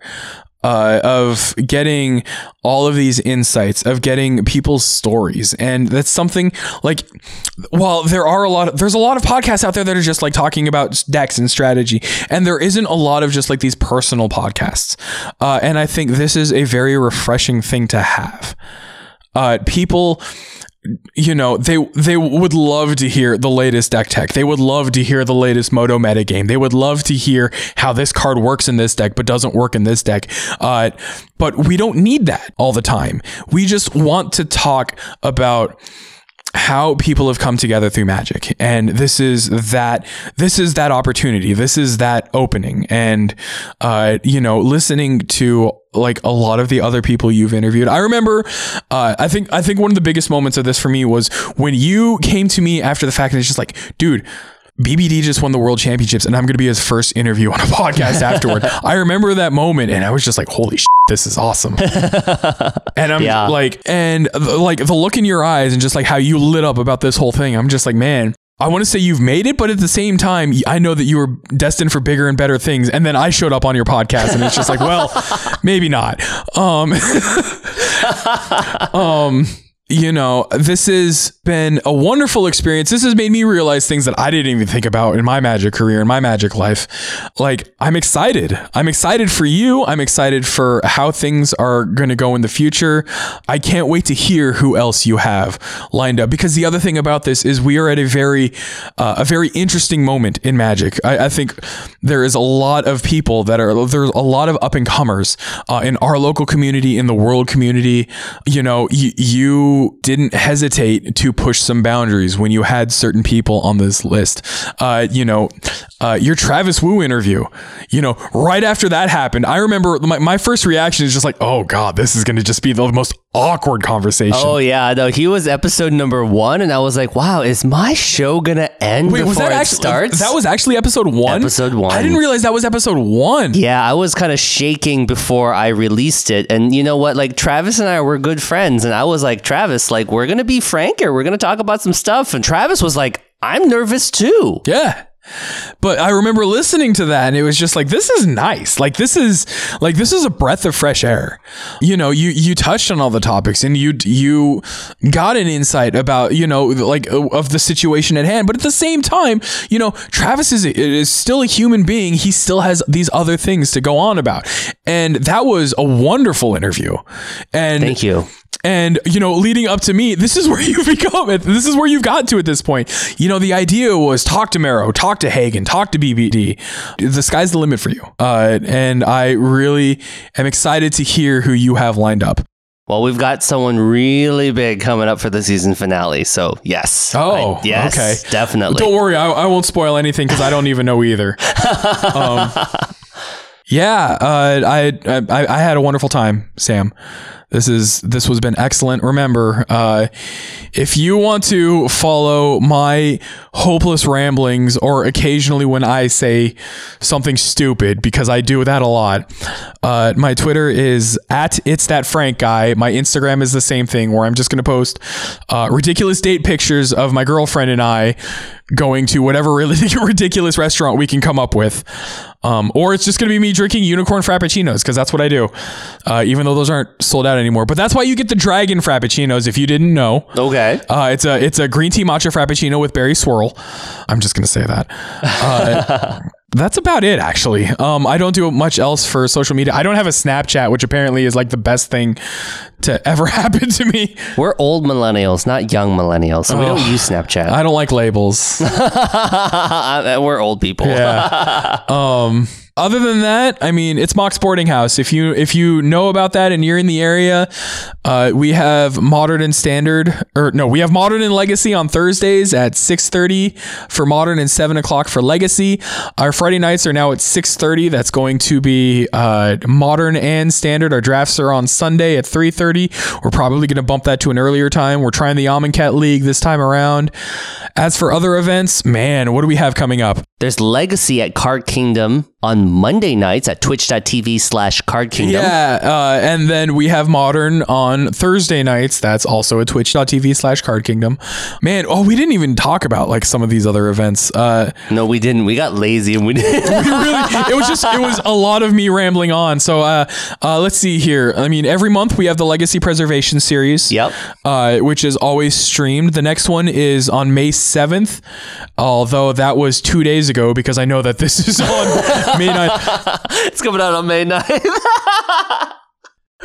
Uh, of getting all of these insights, of getting people's stories, and that's something like, while there are a lot, of, there's a lot of podcasts out there that are just like talking about decks and strategy, and there isn't a lot of just like these personal podcasts, uh, and I think this is a very refreshing thing to have. Uh, people you know they they would love to hear the latest deck tech. They would love to hear the latest moto meta game they would love to hear how this card works in this deck but doesn't work in this deck. Uh, but we don't need that all the time. We just want to talk about how people have come together through magic. And this is that this is that opportunity. This is that opening. And uh you know listening to like a lot of the other people you've interviewed. I remember uh i think i think one of the biggest moments of this for me was when you came to me after the fact and it's just like dude BBD just won the world championships and I'm going to be his first interview on a podcast afterward. I remember that moment and I was just like, holy shit, this is awesome. and I'm Yeah. like, and the- like the look in your eyes and just like how you lit up about this whole thing. I'm just like, man, I want to say you've made it, but at the same time, I know that you were destined for bigger and better things. And then I showed up on your podcast and it's just like, well, maybe not. Um, um, you know, this has been a wonderful experience. This has made me realize things that I didn't even think about in my magic career, in my magic life. Like, I'm excited. I'm excited for you. I'm excited for how things are going to go in the future. I can't wait to hear who else you have lined up because the other thing about this is we are at a very, uh, a very interesting moment in magic. I, I think there is a lot of people that are, there's a lot of up and comers uh, in our local community, in the world community. You know, y- you didn't hesitate to push some boundaries when you had certain people on this list. Uh, you know, uh, your Travis Woo interview, you know, right after that happened, I remember my, my first reaction is just like, oh God, this is going to just be the most awkward conversation. Oh yeah, no, he was episode number one, and I was like, "Wow, is my show gonna end Wait, before it actually starts?" that was actually episode one? Episode one. I didn't realize that was episode one. yeah, I was kind of shaking before I released it, and you know what? Like Travis and I were good friends, and I was like, "Travis, like we're gonna be frank here. We're gonna talk about some stuff," and Travis was like, "I'm nervous too." Yeah. But I remember listening to that and it was just like this is nice. Like this is like this is a breath of fresh air. You know, you you touched on all the topics and you you got an insight about, you know, like uh, of the situation at hand, but at the same time, you know, Travis is is still a human being. He still has these other things to go on about. And that was a wonderful interview. And Thank you. And you know, leading up to me, this is where you've become. It. This is where you've gotten to at this point. You know, the idea was talk to Marrow, talk to Hagen, talk to BBD. The sky's the limit for you. Uh, and I really am excited to hear who you have lined up. Well, we've got someone really big coming up for the season finale, so yes. Oh, I- yes, okay. definitely. Don't worry, I, I won't spoil anything because I don't even know either. um, yeah, uh, I, I I had a wonderful time, Sam. This is this has been excellent. Remember, uh, if you want to follow my hopeless ramblings, or occasionally when I say something stupid, because I do that a lot, uh, my Twitter is at it's that Frank guy. My Instagram is the same thing, where I'm just going to post uh, ridiculous date pictures of my girlfriend and I going to whatever really ridiculous restaurant we can come up with. Um, or it's just going to be me drinking unicorn frappuccinos because that's what I do, uh, even though those aren't sold out anymore. But that's why you get the dragon frappuccinos if you didn't know. okay. Uh, it's a it's a green tea matcha frappuccino with berry swirl. I'm just gonna say that. Uh, that's about it actually. Um, I don't do much else for social media. I don't have a Snapchat, which apparently is like the best thing to ever happen to me. We're old millennials, not young millennials, so we don't use Snapchat. I don't like labels. We're old people. Yeah. um other than that, I mean, it's Mox Boarding House. If you if you know about that and you're in the area, uh, we have Modern and Standard, or no, we have Modern and Legacy on Thursdays at six thirty for Modern and seven o'clock for Legacy. Our Friday nights are now at six thirty. That's going to be uh, Modern and Standard. Our drafts are on Sunday at three thirty. We're probably going to bump that to an earlier time. We're trying the Amonkhet League this time around. As for other events, man, what do we have coming up? There's Legacy at Card Kingdom on Monday nights at twitch.tv slash Card Kingdom. Yeah, uh, and then we have Modern on Thursday nights. That's also at twitch.tv slash Card Kingdom. Man, oh, we didn't even talk about like some of these other events. Uh, No, we didn't. We got lazy and we didn't. we really, it was just, it was a lot of me rambling on. So uh, uh, let's see here. I mean, every month we have the Legacy Preservation series. Yep. Uh, which is always streamed. The next one is on May 7th, although that was two days ago because I know that this is on May 9th. it's coming out on May 9th.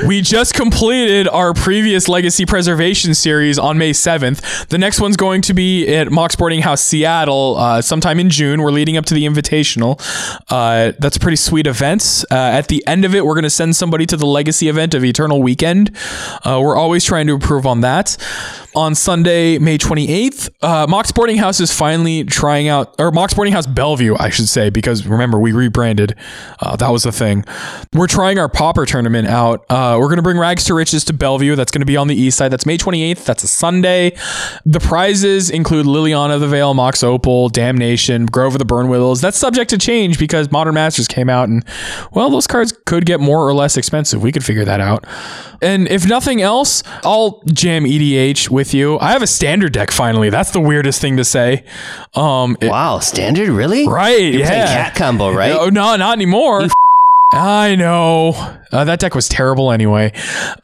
We just completed our previous Legacy Preservation series on May 7th. The next one's going to be at Mox Boarding House Seattle uh, sometime in June. We're leading up to the Invitational. Uh, that's a pretty sweet event. Uh, at the end of it, we're going to send somebody to the Legacy event of Eternal Weekend. Uh, we're always trying to improve on that. On Sunday, May 28th, uh, Mox Boarding House is finally trying out, or Mox Boarding House Bellevue, I should say, because remember, we rebranded. Uh, that was the thing. We're trying our Pauper tournament out. Uh, we're going to bring Rags to Riches to Bellevue. That's going to be on the east side. That's May 28th. That's a Sunday. The prizes include Liliana of the Veil, Mox Opal, Damnation, Grove of the Burning Willows. That's subject to change because Modern Masters came out and, well, those cards could get more or less expensive. We could figure that out. And if nothing else, I'll jam EDH with you. I have a standard deck finally. That's the weirdest thing to say. Um, it- wow, standard? Really? right? You're yeah. cat combo, right? Oh, no, not anymore. I know. Uh, that deck was terrible anyway.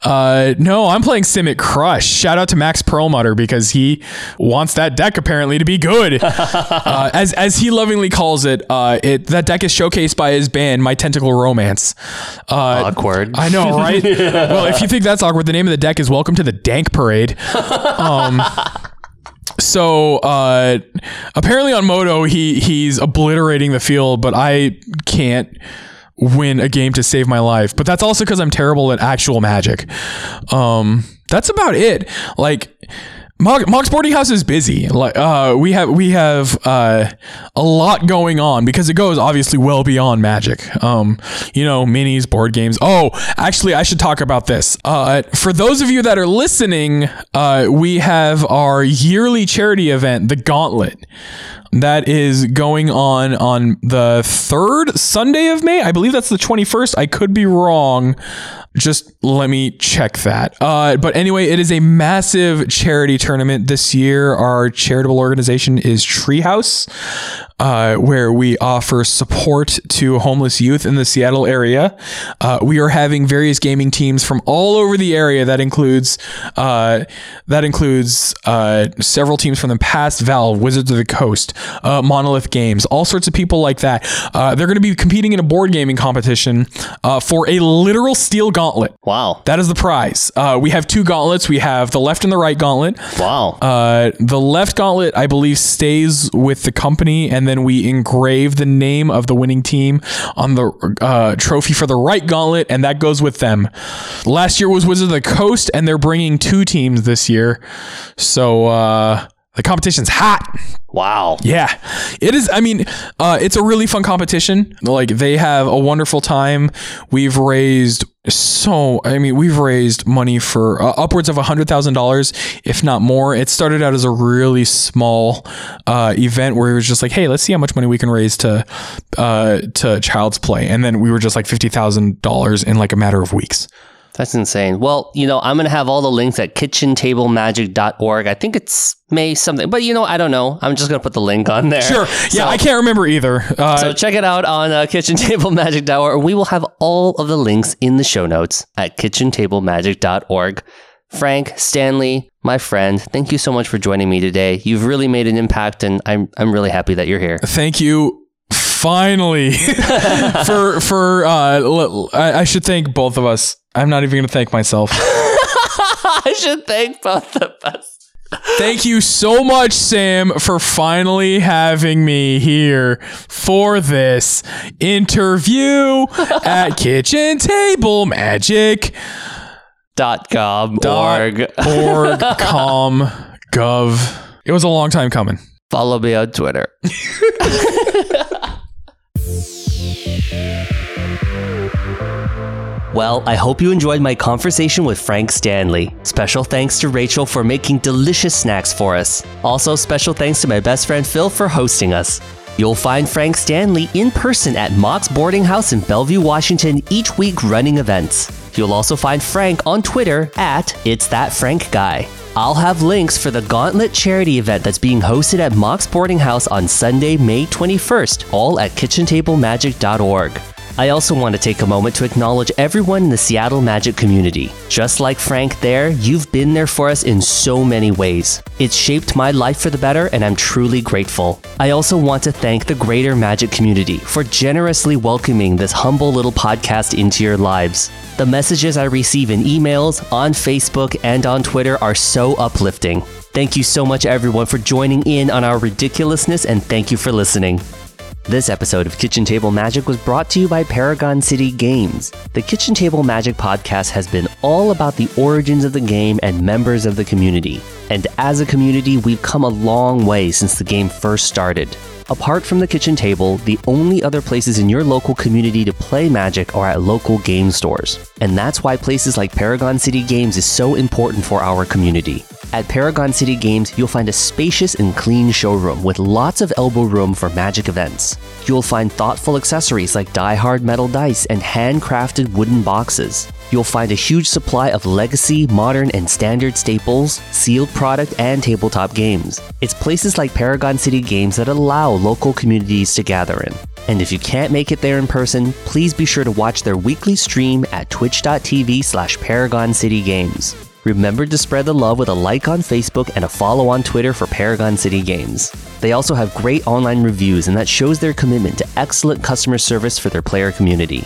Uh, no, I'm playing Simic Crush. Shout out to Max Perlmutter because he wants that deck apparently to be good. uh, as as he lovingly calls it, uh, it that deck is showcased by his band, My Tentacle Romance. Uh, Awkward. I know, right? well, if you think that's awkward, the name of the deck is Welcome to the Dank Parade. Um, so uh, apparently on Moto, he he's obliterating the field, but I can't win a game to save my life. But that's also because I'm terrible at actual magic. Um, that's about it. Like. Mox Boarding House is busy. Like uh, we have we have uh, a lot going on because it goes obviously well beyond Magic. Um, you know, minis, board games. Oh, actually, I should talk about this. Uh, for those of you that are listening, uh, we have our yearly charity event, the Gauntlet. That is going on on the third Sunday of May. I believe that's the 21st. I could be wrong. Just let me check that. Uh, but anyway, it is a massive charity tournament this year. Our charitable organization is Treehouse, uh, where we offer support to homeless youth in the Seattle area. Uh, we are having various gaming teams from all over the area. That includes uh, that includes uh, several teams from the past, Valve, Wizards of the Coast, uh, Monolith Games, all sorts of people like that. Uh, they're going to be competing in a board gaming competition uh, for a literal steel gauntlet. Wow. That is the prize. Uh, we have two gauntlets. We have the left and the right gauntlet. Wow. Uh, the left gauntlet, I believe, stays with the company, and then we engrave the name of the winning team on the uh, trophy for the right gauntlet, and that goes with them. Last year was Wizards of the Coast, and they're bringing two teams this year. So uh, the competition's hot. wow. Yeah, it is. I mean, uh, it's a really fun competition. Like they have a wonderful time. We've raised so. I mean, we've raised money for uh, upwards of a hundred thousand dollars, if not more. It started out as a really small uh, event where it was just like, hey, let's see how much money we can raise to uh, to Child's Play, and then we were just like fifty thousand dollars in like a matter of weeks. That's insane. Well, you know, I'm going to have all the links at kitchentablemagic.org. I think it's May something, but you know, I don't know. I'm just going to put the link on there. Sure. Yeah, So- I can't remember either. Uh, So check it out on uh, kitchentablemagic.org. We will have all of the links in the show notes at kitchentablemagic.org. Frank, Stanley, my friend, thank you so much for joining me today. You've really made an impact, and I'm I'm really happy that you're here. thank you. Finally for for uh l- I, I should thank both of us. I'm not even gonna thank myself. I should thank both of us. Thank you so much, Sam, for finally having me here for this interview at Kitchen Table Magic Dot com dot org. org com gov. It was a long time coming. Follow me on Twitter. Well, I hope you enjoyed my conversation with Frank Stanley. Special thanks to Rachel for making delicious snacks for us. Also, special thanks to my best friend Phil for hosting us. You'll find Frank Stanley in person at Mox Boarding House in Bellevue, Washington each week running events. You'll also find Frank on Twitter at It's That Frank Guy. I'll have links for the Gauntlet charity event that's being hosted at Mox Boarding House on Sunday, May 21st, all at kitchentablemagic.org. I also want to take a moment to acknowledge everyone in the Seattle Magic community. Just like Frank there, you've been there for us in so many ways. It's shaped my life for the better, and I'm truly grateful. I also want to thank the greater Magic community for generously welcoming this humble little podcast into your lives. The messages I receive in emails, on Facebook, and on Twitter are so uplifting. Thank you so much, everyone, for joining in on our ridiculousness, and thank you for listening. This episode of Kitchen Table Magic was brought to you by Paragon City Games. The Kitchen Table Magic podcast has been all about the origins of the game and members of the community. And as a community, we've come a long way since the game first started. Apart from the kitchen table, the only other places in your local community to play Magic are at local game stores. And that's why places like Paragon City Games is so important for our community. At Paragon City Games, you'll find a spacious and clean showroom with lots of elbow room for magic events. You'll find thoughtful accessories like die-hard metal dice and handcrafted wooden boxes. You'll find a huge supply of legacy, modern, and standard staples, sealed product, and tabletop games. It's places like Paragon City Games that allow local communities to gather in. And if you can't make it there in person, please be sure to watch their weekly stream at twitch.tv slash Paragon City Games. Remember to spread the love with a like on Facebook and a follow on Twitter for Paragon City Games. They also have great online reviews, and that shows their commitment to excellent customer service for their player community.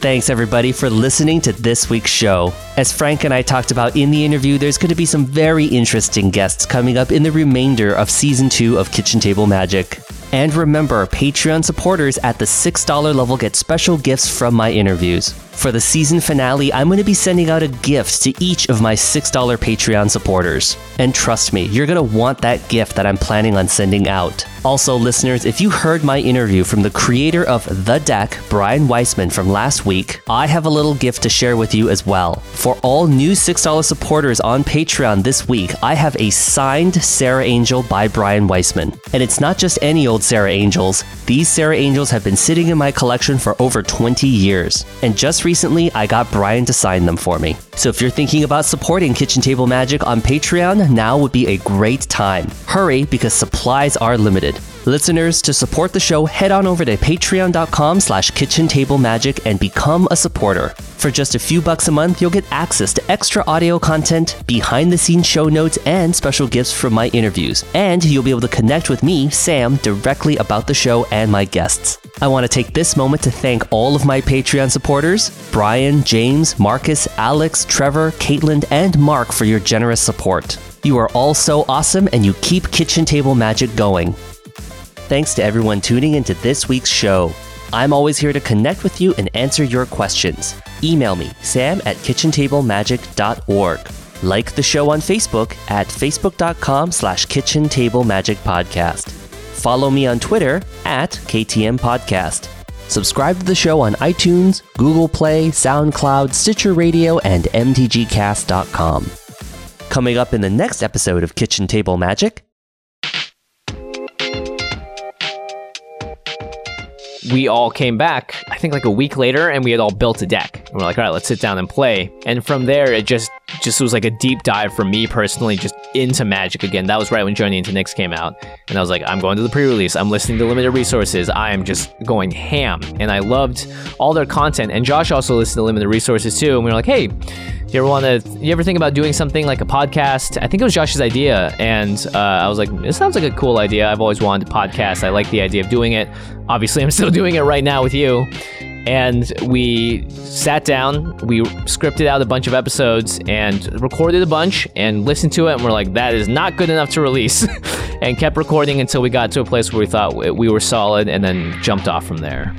Thanks, everybody, for listening to this week's show. As Frank and I talked about in the interview, there's going to be some very interesting guests coming up in the remainder of season two of Kitchen Table Magic. And remember, Patreon supporters at the $6 level get special gifts from my interviews. For the season finale, I'm going to be sending out a gift to each of my $6 Patreon supporters. And trust me, you're going to want that gift that I'm planning on sending out. Also, listeners, if you heard my interview from the creator of The Deck, Brian Weissman, from last week, I have a little gift to share with you as well. For all new $6 supporters on Patreon this week, I have a signed Serra Angel by Brian Weissman. And it's not just any old Serra Angels, these Serra Angels have been sitting in my collection for over 20 years. And just recently, I got Brian to sign them for me. So if you're thinking about supporting Kitchen Table Magic on Patreon, now would be a great time. Hurry because supplies are limited. Listeners, to support the show, head on over to patreon.com slash kitchen table magic and become a supporter. For just a few bucks a month, you'll get access to extra audio content, behind the scenes show notes, and special gifts from my interviews. And you'll be able to connect with me, Sam, directly about the show and my guests. I want to take this moment to thank all of my Patreon supporters Brian, James, Marcus, Alex, Trevor, Caitlin, and Mark for your generous support. You are all so awesome and you keep Kitchen Table Magic going. Thanks to everyone tuning into this week's show. I'm always here to connect with you and answer your questions. Email me, sam at kitchentablemagic.org. Like the show on Facebook at facebook.com slash kitchen table magic podcast. Follow me on Twitter at KTM Podcast. Subscribe to the show on iTunes, Google Play, SoundCloud, Stitcher Radio, and MTGcast.com. Coming up in the next episode of Kitchen Table Magic, we all came back, I think like a week later, and we had all built a deck. And we're like, all right, let's sit down and play. And from there, it just just was like a deep dive for me personally, just into Magic again. That was right when Journey into Nyx came out, and I was like, I'm going to the pre-release. I'm listening to limited resources. I am just going ham, and I loved all their content. And Josh also listened to limited resources too, and we were like, hey, you ever want to? You ever think about doing something like a podcast? I think it was Josh's idea, and uh, I was like, it sounds like a cool idea. I've always wanted a podcast. I like the idea of doing it. Obviously, I'm still doing it right now with you and we sat down we scripted out a bunch of episodes and recorded a bunch and listened to it and we're like that is not good enough to release. And kept recording until we got to a place where we thought we were solid and then jumped off from there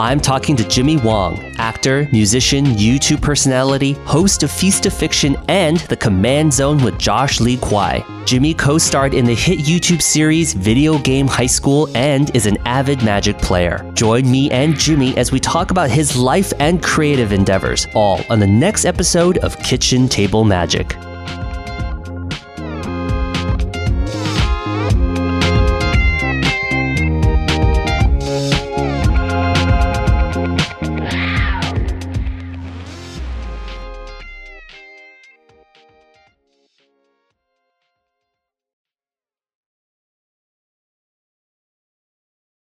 I'm talking to Jimmy Wong, actor, musician, YouTube personality, host of Feast of Fiction and The Command Zone with Josh Lee Kwai. Jimmy co starred in the hit YouTube series Video Game High School and is an avid Magic player. Join me and Jimmy as we talk about his life and creative endeavors, all on the next episode of Kitchen Table Magic.